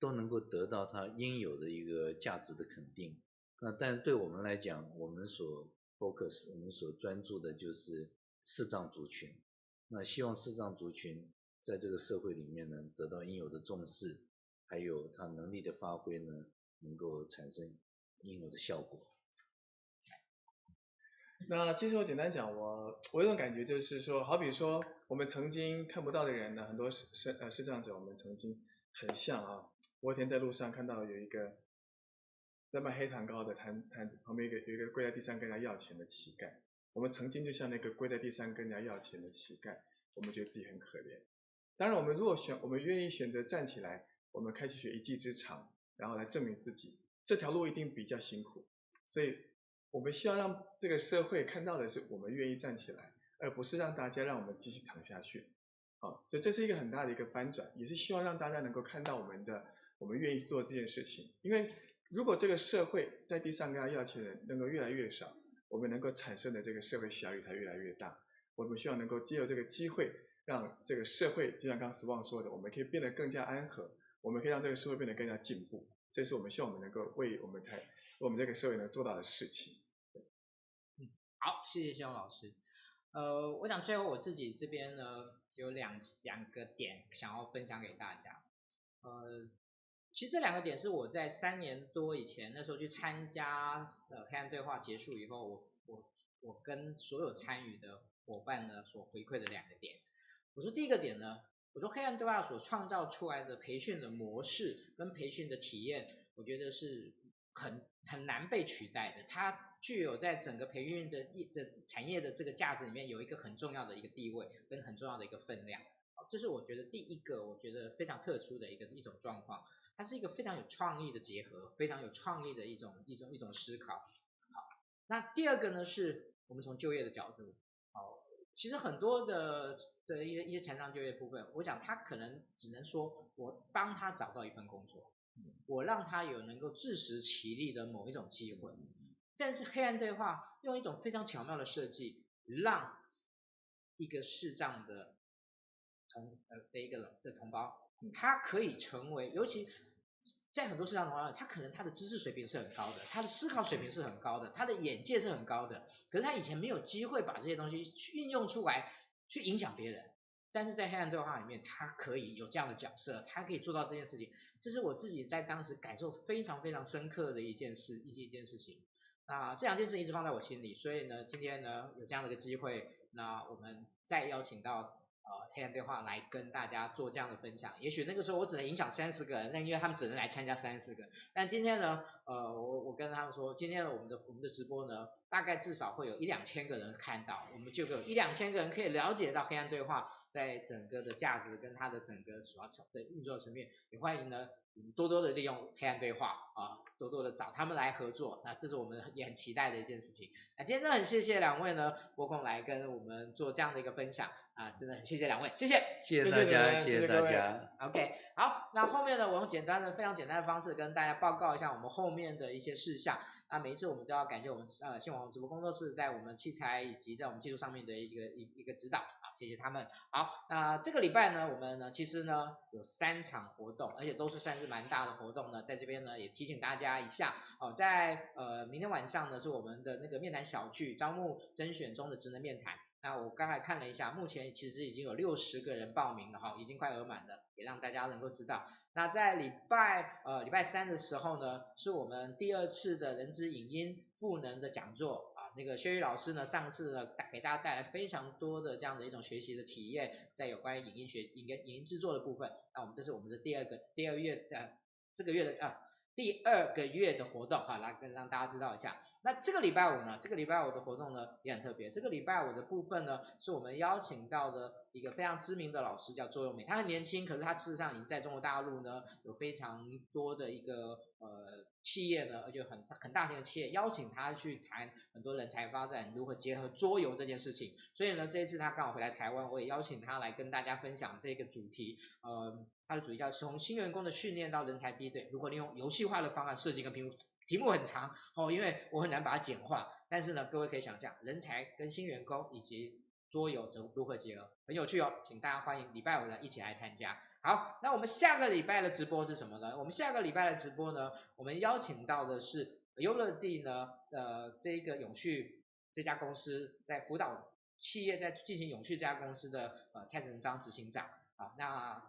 都能够得到他应有的一个价值的肯定。那但对我们来讲，我们所 focus，我们所专注的就是视障族群。那希望视障族群在这个社会里面呢得到应有的重视，还有他能力的发挥呢能够产生应有的效果。那其实我简单讲，我我有种感觉就是说，好比说我们曾经看不到的人呢，很多视视呃视障者，我们曾经很像啊。我那天在路上看到有一个在卖黑糖糕的摊摊子，旁边一个有一个跪在地上跟他要钱的乞丐。我们曾经就像那个跪在地上跟人家要钱的乞丐，我们觉得自己很可怜。当然，我们如果选，我们愿意选择站起来我们开启学一技之长，然后来证明自己，这条路一定比较辛苦，所以我们希望让这个社会看到的是我们愿意站起来，而不是让大家让我们继续躺下去。好，所以这是一个很大的一个翻转，也是希望让大家能够看到我们的，我们愿意做这件事情。因为如果这个社会在地上跟他要钱的人能够越来越少，我们能够产生的这个社会效益才越来越大。我们希望能够借由这个机会，让这个社会，就像刚刚 Swan 说的，我们可以变得更加安和，我们可以让这个社会变得更加进步。这是我们希望我们能够为我们台，为我们这个社会能做到的事情。嗯，好，谢谢谢勇老师。呃，我想最后我自己这边呢。有两两个点想要分享给大家，呃，其实这两个点是我在三年多以前那时候去参加呃黑暗对话结束以后，我我我跟所有参与的伙伴呢所回馈的两个点。我说第一个点呢，我说黑暗对话所创造出来的培训的模式跟培训的体验，我觉得是很很难被取代的，它。具有在整个培训的业的产业的这个价值里面有一个很重要的一个地位跟很重要的一个分量，这是我觉得第一个我觉得非常特殊的一个一种状况，它是一个非常有创意的结合，非常有创意的一种一种一种思考。好，那第二个呢是我们从就业的角度，好，其实很多的的一些一些残障就业部分，我想他可能只能说我帮他找到一份工作，我让他有能够自食其力的某一种机会。但是黑暗对话用一种非常巧妙的设计，让一个视障的同呃的一个的同胞，他可以成为，尤其在很多市场同胞，他可能他的知识水平是很高的，他的思考水平是很高的，他的眼界是很高的，可是他以前没有机会把这些东西去运用出来，去影响别人。但是在黑暗对话里面，他可以有这样的角色，他可以做到这件事情，这是我自己在当时感受非常非常深刻的一件事，一件一件事情。那这两件事一直放在我心里，所以呢，今天呢有这样的一个机会，那我们再邀请到呃黑暗对话来跟大家做这样的分享。也许那个时候我只能影响三十个人，那因为他们只能来参加三十个。但今天呢，呃，我我跟他们说，今天我们的我们的直播呢，大概至少会有一两千个人看到，我们就有一两千个人可以了解到黑暗对话在整个的价值跟它的整个主要的运作层面。也欢迎呢多多的利用黑暗对话啊。多多的找他们来合作，那这是我们也很期待的一件事情。那今天真的很谢谢两位呢，拨空来跟我们做这样的一个分享啊，真的很谢谢两位，谢谢，谢谢大家，谢谢大家。OK，好，那后面呢，我用简单的、非常简单的方式跟大家报告一下我们后面的一些事项。那每一次我们都要感谢我们呃新网红直播工作室在我们器材以及在我们技术上面的一个一一个指导。谢谢他们。好，那这个礼拜呢，我们呢其实呢有三场活动，而且都是算是蛮大的活动呢，在这边呢也提醒大家一下。哦，在呃明天晚上呢是我们的那个面谈小聚招募甄选中的职能面谈。那我刚才看了一下，目前其实已经有六十个人报名了哈，已经快额满了，也让大家能够知道。那在礼拜呃礼拜三的时候呢，是我们第二次的人资影音赋能的讲座。那个薛宇老师呢，上次呢带给大家带来非常多的这样的一种学习的体验，在有关于影音学、影音影音制作的部分。那我们这是我们的第二个第二月的这个月的啊第二个月的活动哈，来跟让大家知道一下。那这个礼拜五呢，这个礼拜五的活动呢也很特别。这个礼拜五的部分呢，是我们邀请到的一个非常知名的老师，叫周永美。他很年轻，可是他事实上已经在中国大陆呢有非常多的一个呃。企业呢，而且很很大型的企业邀请他去谈很多人才发展如何结合桌游这件事情，所以呢，这一次他刚好回来台湾，我也邀请他来跟大家分享这个主题。呃，它的主题叫从新员工的训练到人才梯队，如何利用游戏化的方案设计跟评估。题目很长哦，因为我很难把它简化，但是呢，各位可以想象，人才跟新员工以及桌游怎如何结合，很有趣哦，请大家欢迎礼拜五呢一起来参加。好，那我们下个礼拜的直播是什么呢？我们下个礼拜的直播呢，我们邀请到的是优乐地呢，呃，这个永续这家公司在辅导企业在进行永续这家公司的呃蔡成章执行长啊，那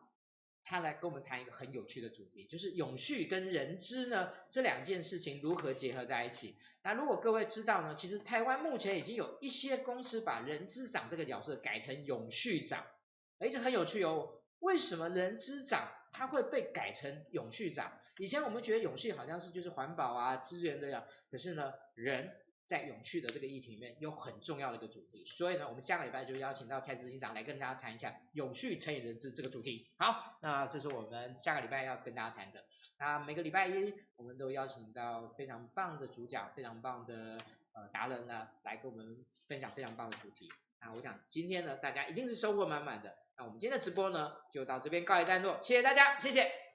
他来跟我们谈一个很有趣的主题，就是永续跟人资呢这两件事情如何结合在一起。那如果各位知道呢，其实台湾目前已经有一些公司把人资长这个角色改成永续长，哎，这很有趣哦。为什么人资长他会被改成永续长？以前我们觉得永续好像是就是环保啊、资源的呀，可是呢，人在永续的这个议题里面有很重要的一个主题，所以呢，我们下个礼拜就邀请到蔡执行长来跟大家谈一下永续乘以人资这个主题。好，那这是我们下个礼拜要跟大家谈的。那每个礼拜一我们都邀请到非常棒的主讲，非常棒的呃达人呢来跟我们分享非常棒的主题。那我想今天呢，大家一定是收获满满的。那我们今天的直播呢就到这边告一段落，谢谢大家，谢谢。